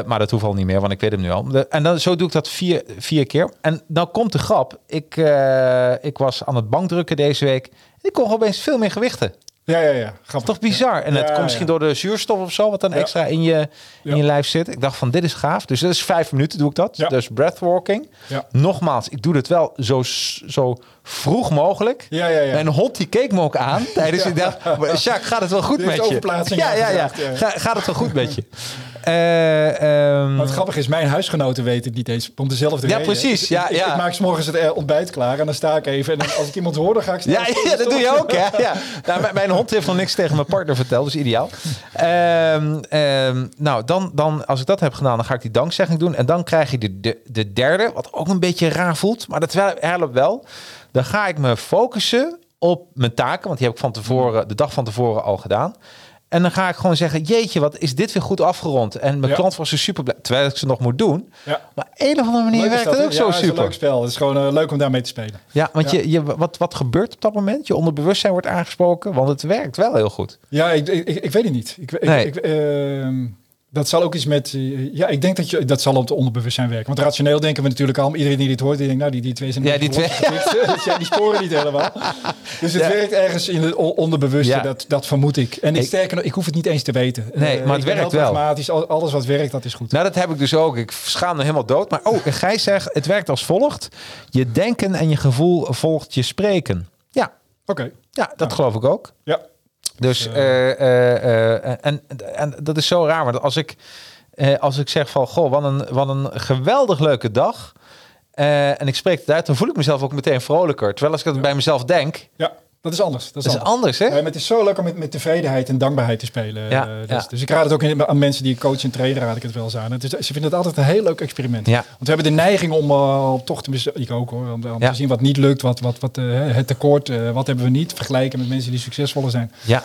maar dat hoeft al niet meer, want ik weet hem nu al. De- en dan, zo doe ik dat vier, vier keer. En dan komt de grap. Ik, eh, ik was aan het bankdrukken deze week. Ik kon opeens veel meer gewichten. Ja, ja, ja. Grappig. Toch bizar. En het komt misschien door de zuurstof of zo, wat dan extra in je, in je lijf zit. Ik dacht van, dit is gaaf. Dus dat is vijf minuten doe ik dat. Dus breathwalking. Nogmaals, ik doe het wel zo, zo vroeg mogelijk. Ja, ja, ja. Mijn hond die keek me ook aan tijdens ik dacht, Jacques, gaat het wel goed met je? Ja, ja, ja. gaat het wel goed met je? Eh, ehm, Maar het grappige is, mijn huisgenoten weten het niet eens om dezelfde Ja, reden. precies. Ik- Ja, ik, ja. ik maak 's morgens het eh, ontbijt klaar en dan sta ik even. En dan, als ik iemand hoor, dan ga ik snel Ja, ja, dat doe je ook, hè? Ja. Nou, mijn, hond heeft nog niks tegen mijn partner verteld, dus ideaal. Ehm, ehm, nou, dan, dan, als ik dat heb gedaan, dan ga ik die dankzegging doen. En dan krijg je de, de, de derde, wat ook een beetje raar voelt, maar dat helpt wel. Dan ga ik me focussen op mijn taken, want die heb ik van tevoren, de dag van tevoren al gedaan. En dan ga ik gewoon zeggen, jeetje, wat is dit weer goed afgerond. En mijn Ja. klant was er super blij, terwijl ik ze nog moet doen. Ja. Maar op een of andere manier Leuk werkt dat, het ook ja, zo het is een super. leuk spel. Het is gewoon eh, leuk om daarmee te spelen. Ja, want. Je, je, wat, wat gebeurt op dat moment? Je onderbewustzijn wordt aangesproken, want het werkt wel heel goed. Ja, ik, ik, ik, ik weet het niet. Ik, ik, Nee. ik, ehm, dat zal ook iets met... eh, ja, ik denk dat je, dat zal op het onderbewustzijn werken. Want rationeel denken we natuurlijk al. Iedereen die dit hoort, die denkt, nou, die, die twee zijn... Ja, die twee- losgetikt. Dus ja, die sporen niet helemaal. Dus het Ja. werkt ergens in het on- onderbewuste, Ja. dat, dat vermoed ik. En ik, sterker ik hoef het niet eens te weten. Nee, Eh, maar het werkt wel. pragmatisch. Al- Alles wat werkt, dat is goed. Nou, dat heb ik dus ook. Ik schaam me helemaal dood. Maar oh, Gijs zegt, het werkt als volgt. Je denken en je gevoel volgt je spreken. Ja, Oké, ja dat geloof ik ook. ja. Dus, eh, eh, eh, en, en dat is zo raar. Want als ik, als ik zeg van, goh, wat een, wat een geweldig leuke dag. en ik spreek het uit, dan voel ik mezelf ook meteen vrolijker. Terwijl als ik dat bij mezelf denk, Ja, dat is anders. Dat is, dat is anders. hè? Ja, maar het is zo leuk om met, met tevredenheid en dankbaarheid te spelen. Ja, Eh, dus, ja. dus ik raad het ook in, aan mensen die coachen en trainen, raad ik het wel eens aan. Het is, ze vinden het altijd een heel leuk experiment. Ja. Want we hebben de neiging om uh, toch te mis- ik ook hoor, om, te zien wat niet lukt, wat, wat, wat uh, het tekort, wat hebben we niet, vergelijken met mensen die succesvoller zijn. Ja.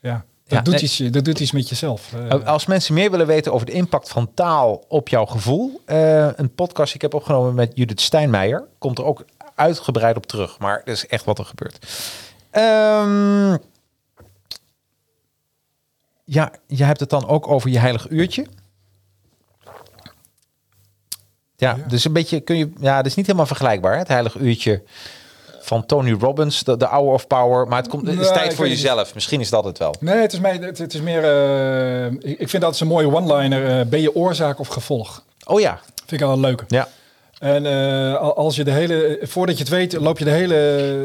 Ja. Dat, doet nee. iets, dat doet iets met jezelf. Als mensen meer willen weten over de impact van taal op jouw gevoel, eh, een podcast die ik heb opgenomen met Judith Steinmeijer, komt er ook uitgebreid op terug. Maar dat is echt wat er gebeurt. Ehm, ja, je hebt het dan ook over je heilig uurtje. Ja, Ja. dus een beetje kun je. Ja, dat is niet helemaal vergelijkbaar. hè, Het heilig uurtje van Tony Robbins, de, de Hour of Power. Maar het, komt, het is Nee, tijd voor niet. jezelf. Misschien is dat het wel. nee, het is, mij, het, het is meer, uh, ik, ik vind dat is een mooie one-liner. Uh, ben je oorzaak of gevolg? Oh ja. Vind ik al een leuke. Ja. En uh, als je de hele, voordat je het weet, loop je de hele,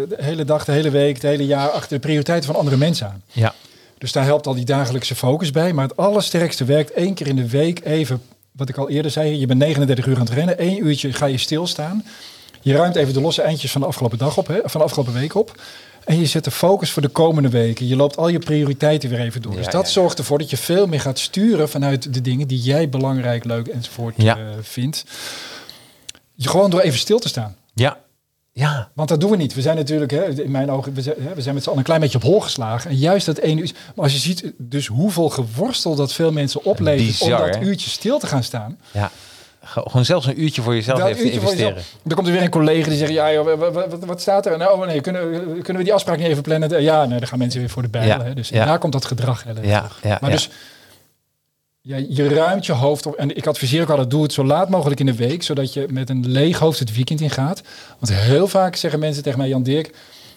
de hele dag, de hele week, het hele jaar achter de prioriteiten van andere mensen aan. Ja. Dus daar helpt al die dagelijkse focus bij. Maar het allersterkste werkt één keer in de week even, wat ik al eerder zei, je bent 39 uur aan het rennen, één uurtje ga je stilstaan. Je ruimt even de losse eindjes van de afgelopen dag op, hè, van de afgelopen week op. En je zet de focus voor de komende weken. Je loopt al je prioriteiten weer even door. Ja, dus dat ja. zorgt ervoor dat je veel meer gaat sturen vanuit de dingen die jij belangrijk, leuk enzovoort Ja. uh, vindt. Gewoon door even stil te staan. Ja. Ja. Want dat doen we niet. We zijn natuurlijk, hè, in mijn ogen, we zijn, hè, we zijn met z'n allen een klein beetje op hol geslagen. En juist dat ene uur. Maar als je ziet dus hoeveel geworstel dat veel mensen oplevert Bizar, om dat hè? uurtje stil te gaan staan. Ja. Ge- Gewoon zelfs een uurtje voor jezelf Dat even te investeren. Dan komt er weer een collega die zegt, ja, joh, wat, wat, wat staat er? Nou, oh, nee, kunnen, kunnen we die afspraak niet even plannen? Ja, nee, dan gaan mensen weer voor de bijl. Ja, Hè? Dus ja. daar komt dat gedrag. Hè, Ja, ja, maar dus ja, je ruimt je hoofd op. En ik adviseer ook altijd, doe het zo laat mogelijk in de week, zodat je met een leeg hoofd het weekend in gaat. Want heel vaak zeggen mensen tegen mij, Jan Dirk,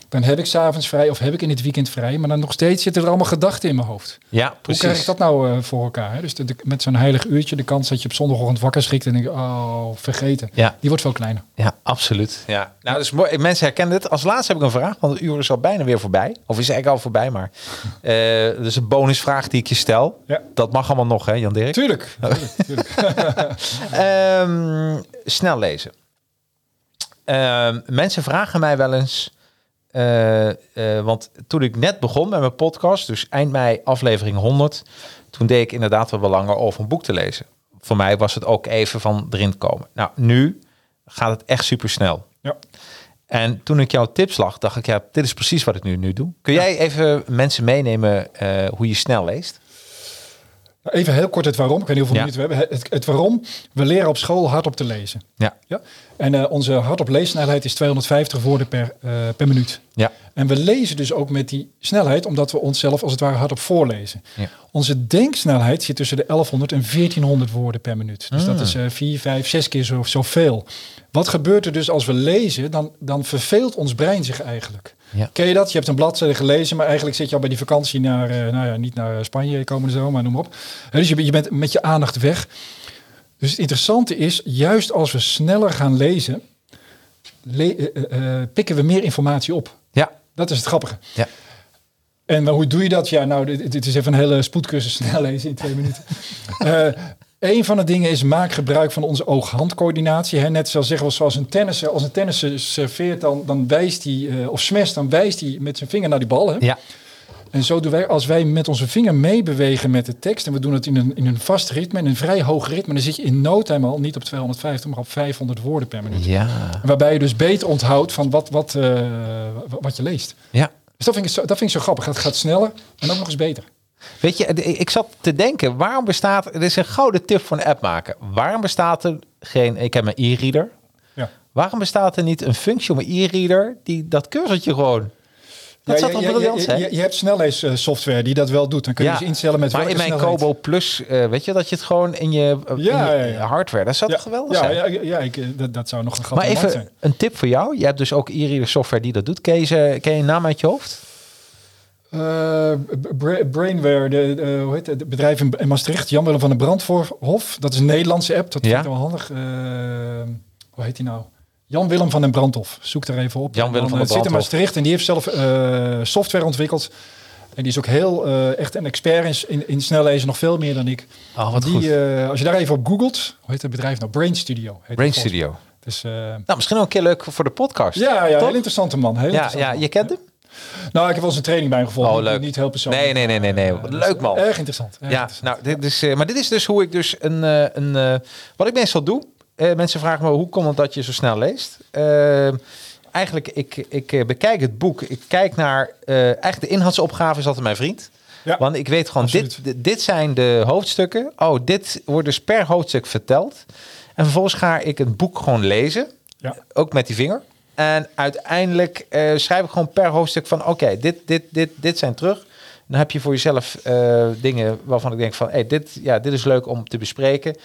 dan heb ik s'avonds vrij of heb ik in het weekend vrij. Maar dan nog steeds zitten er allemaal gedachten in mijn hoofd. Ja, Hoe precies. krijg ik dat nou eh, voor elkaar? Hè? Dus de- de- met zo'n heilig uurtje, de kans dat je op zondagochtend wakker schrikt en denk oh, vergeten. Ja. Die wordt veel kleiner. Ja, absoluut. Ja. Nou, dus mooi. Mensen herkennen dit. Als laatste heb ik een vraag, want het uur is al bijna weer voorbij. Of is eigenlijk al voorbij, maar... eh dus een bonusvraag die ik je stel. Ja. Dat mag allemaal nog, hè, Jan Dirk? Tuurlijk. tuurlijk, tuurlijk. Ehm, snel lezen. Ehm, mensen vragen mij wel eens... eh, eh, want toen ik net begon met mijn podcast, dus eind mei aflevering 100... toen deed ik inderdaad wel langer over een boek te lezen. Voor mij was het ook even van erin komen. Nou, nu gaat het echt super snel. ja. En toen ik jouw tips lag, dacht ik, ja, dit is precies wat ik nu, nu doe. Kun jij even mensen meenemen eh, hoe je snel leest? Even heel kort het waarom. Ik weet niet hoeveel Ja. minuten we hebben. Het, het waarom. We leren op school hardop te lezen. Ja, Ja? En eh, onze hardop leessnelheid is 250 woorden per, eh, per minuut. ja, En we lezen dus ook met die snelheid, omdat we onszelf als het ware hardop voorlezen. Ja. Onze denksnelheid zit tussen de 1100 en 1400 woorden per minuut. Dus Ah. dat is eh 4, 5, 6 keer zo, zoveel. Wat gebeurt er dus als we lezen? Dan, dan verveelt ons brein zich eigenlijk. Ja. Ken je dat? Je hebt een bladzijde gelezen, maar eigenlijk zit je al bij die vakantie naar, eh, nou ja, niet naar Spanje komende zomer, maar noem maar op. Dus je, bent- je bent met je aandacht weg. Dus het interessante is, juist als we sneller gaan lezen, le- eh, eh, pikken we meer informatie op. ja, Dat is het grappige. ja. En hoe doe je dat? Ja, nou, dit, dit is even een hele spoedcursus snel lezen in twee minuten. Een van de dingen is maak gebruik van onze oog-handcoördinatie. Net zoals zeggen we, zoals een tennisser, als een tennisser serveert, dan, dan wijst hij, eh, of smasht, dan wijst hij met zijn vinger naar die bal. Hè. ja. En zo doen wij, als wij met onze vinger meebewegen met de tekst, en we doen het in een, in een vast ritme, in een vrij hoog ritme, dan zit je in no time al niet op 250, maar op 500 woorden per minuut. Ja, Waarbij je dus beter onthoudt van wat, wat, eh, wat je leest. ja. Dus dat vind ik zo, dat vind ik zo grappig. Het gaat sneller en ook nog eens beter. Weet je, ik zat te denken, waarom bestaat, het is een gouden tip voor een app maken. Waarom bestaat er geen, ik heb mijn e-reader. Ja. Waarom bestaat er niet een functie op mijn e-reader die dat cursortje gewoon... Dat zou ja, toch je- briljant zijn? je, je hebt snelleessoftware die dat wel doet. Dan kun je Ja, dus instellen met maar welke in mijn snelheid. Kobo Plus, eh, weet je, dat je het gewoon in je, in Ja, je ja, ja. hardware, dat zou ja, toch geweldig ja, zijn? Ja, ja, ja, ik, eh, dat, dat zou nog een gat maar even zijn. een tip voor jou. Je hebt dus ook e-reader software die dat doet. Ken je, ken je een naam uit je hoofd? Eh, Bra- Brainware, de, de, hoe heet het, bedrijf in, in Maastricht, Jan Willem van den Brandhof. Dat is een Nederlandse app, dat Ja. vind ik wel handig. Eh, hoe heet die nou? Jan Willem van den Brandhof. Zoek daar even op. Jan Willem En van den eh, Zit in Brandhof. Maastricht en die heeft zelf software ontwikkeld. En die is ook heel echt een expert in, in, in snel lezen, nog veel meer dan ik. Oh, wat die, goed. als je daar even op googelt, hoe heet het bedrijf nou? Brain Studio. Brain. Studio. Dus, Nou, misschien ook een keer leuk voor de podcast. ja, ja, heel interessante man. Heel Ja, interessante ja, man. je kent hem? Nou, ik heb wel eens een training bij hem gevolgd. Oh, leuk. Niet heel persoonlijk. Nee, nee, nee, nee, nee. Leuk, man. Erg interessant. erg Ja, interessant. nou, dit is, eh, maar dit is dus hoe ik dus een, eh, een eh, wat ik meestal doe. Mensen vragen me hoe komt het dat je zo snel leest? Eigenlijk, ik, ik bekijk het boek. Ik kijk naar, eigenlijk de inhoudsopgave is altijd mijn vriend. Ja, Want ik weet gewoon, dit, dit- zijn de hoofdstukken. Oh, dit wordt dus per hoofdstuk verteld. En vervolgens ga ik een boek gewoon lezen. Ja. Ook met die vinger. En uiteindelijk eh, schrijf ik gewoon per hoofdstuk van... oké, dit, dit, dit, dit zijn terug. Dan heb je voor jezelf eh, dingen waarvan ik denk van... Hey, dit, ja, dit is leuk om te bespreken.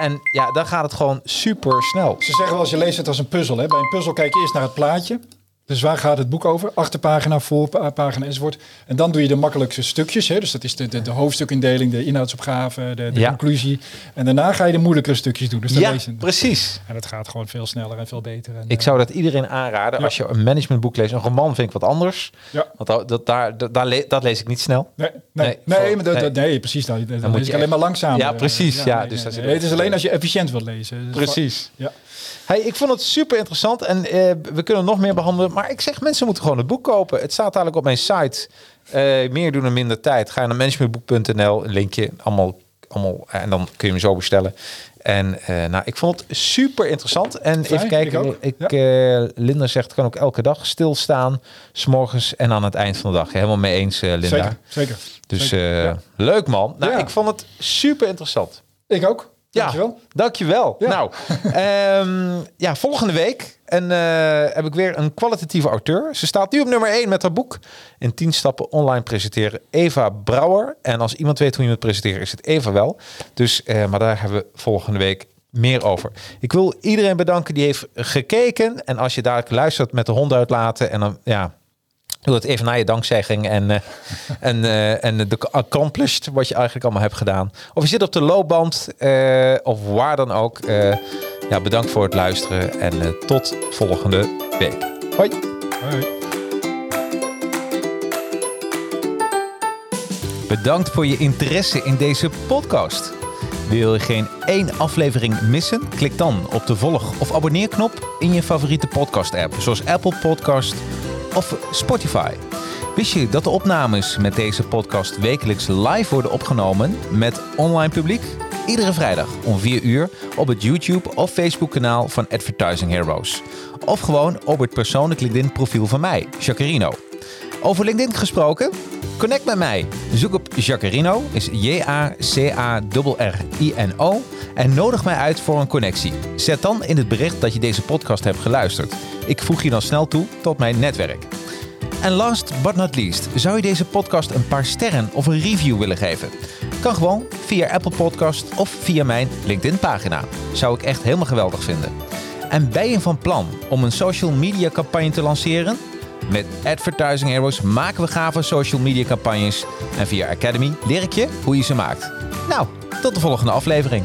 En ja, dan gaat het gewoon super snel. Ze zeggen wel als je leest het als een puzzel. Hè? Bij een puzzel kijk je eerst naar het plaatje. Dus waar gaat het boek over? Achterpagina, voorpagina enzovoort. En dan doe je de makkelijkste stukjes. Hè? Dus dat is de, de, de hoofdstukindeling, de inhoudsopgave, de, de Ja. conclusie. En daarna ga je de moeilijkere stukjes doen. Dus dan Ja, precies. En dat gaat gewoon veel sneller en veel beter. En, Ik eh, zou dat iedereen aanraden. Ja. Als je een managementboek leest, een roman vind ik wat anders. Ja. Want dat, dat, daar, dat, daar le- dat lees ik niet snel. Nee, nee, Nee, nee, voor- maar dat, nee. dat- nee, precies. Moet lees je alleen maar langzaam. Ja, precies, ja, dus nee, Het is alleen als je efficiënt wilt lezen. Dus Precies. Ja. Hey, ik vond het super interessant en eh, we kunnen nog meer behandelen. Maar ik zeg, mensen moeten gewoon het boek kopen. Het staat eigenlijk op mijn site. Eh, meer doen in minder tijd. Ga naar managementboek.nl, een linkje, allemaal, allemaal. En dan kun je hem zo bestellen. En eh, nou, ik vond het super interessant. En Fijn, even kijken, ik ook. ik, Ja. eh, Linda zegt, kan ook elke dag stilstaan. S'morgens en aan het eind van de dag. Helemaal mee eens, eh, Linda. Zeker, zeker. Dus Zeker, eh, ja. leuk man. Nou, Ja. ik vond het super interessant. Ik ook. Dankjewel. Ja, dankjewel. Ja. Nou, ehm, ja, volgende week en, eh, heb ik weer een kwalitatieve auteur. Ze staat nu op nummer 1 met haar boek. In 10 stappen online presenteren. Eva Brouwer. En als iemand weet hoe je moet presenteren, is het Eva wel. Dus, eh, maar daar hebben we volgende week meer over. Ik wil iedereen bedanken die heeft gekeken. En als je dadelijk luistert met de hond uitlaten. En dan, ja, Doe het even na je dankzegging en, eh, en, eh, en de accomplished wat je eigenlijk allemaal hebt gedaan. Of je zit op de loopband eh, of waar dan ook. Ja, bedankt voor het luisteren en tot volgende week. Hoi. Hoi. Bedankt voor je interesse in deze podcast. Wil je geen één aflevering missen? Klik dan op de volg- of abonneerknop in je favoriete podcast-app, zoals Apple Podcast of Spotify. Wist je dat de opnames met deze podcast wekelijks live worden opgenomen met online publiek? Iedere vrijdag om 4 uur op het YouTube of Facebook kanaal van Advertising Heroes. Of gewoon op het persoonlijk LinkedIn profiel van mij, Jacarino. Over LinkedIn gesproken? Connect met mij. Zoek op Jacarino, is J-A-C-A-R-R-I-N-O en nodig mij uit voor een connectie. Zet dan in het bericht dat je deze podcast hebt geluisterd. Ik voeg je dan snel toe tot mijn netwerk. En last but not least, zou je deze podcast een paar sterren of een review willen geven? Kan gewoon via Apple Podcast of via mijn LinkedIn pagina. Zou ik echt helemaal geweldig vinden. En ben je van plan om een social media campagne te lanceren? Met Advertising Heroes maken we gave social media campagnes. En via Academy leer ik je hoe je ze maakt. Nou, tot de volgende aflevering.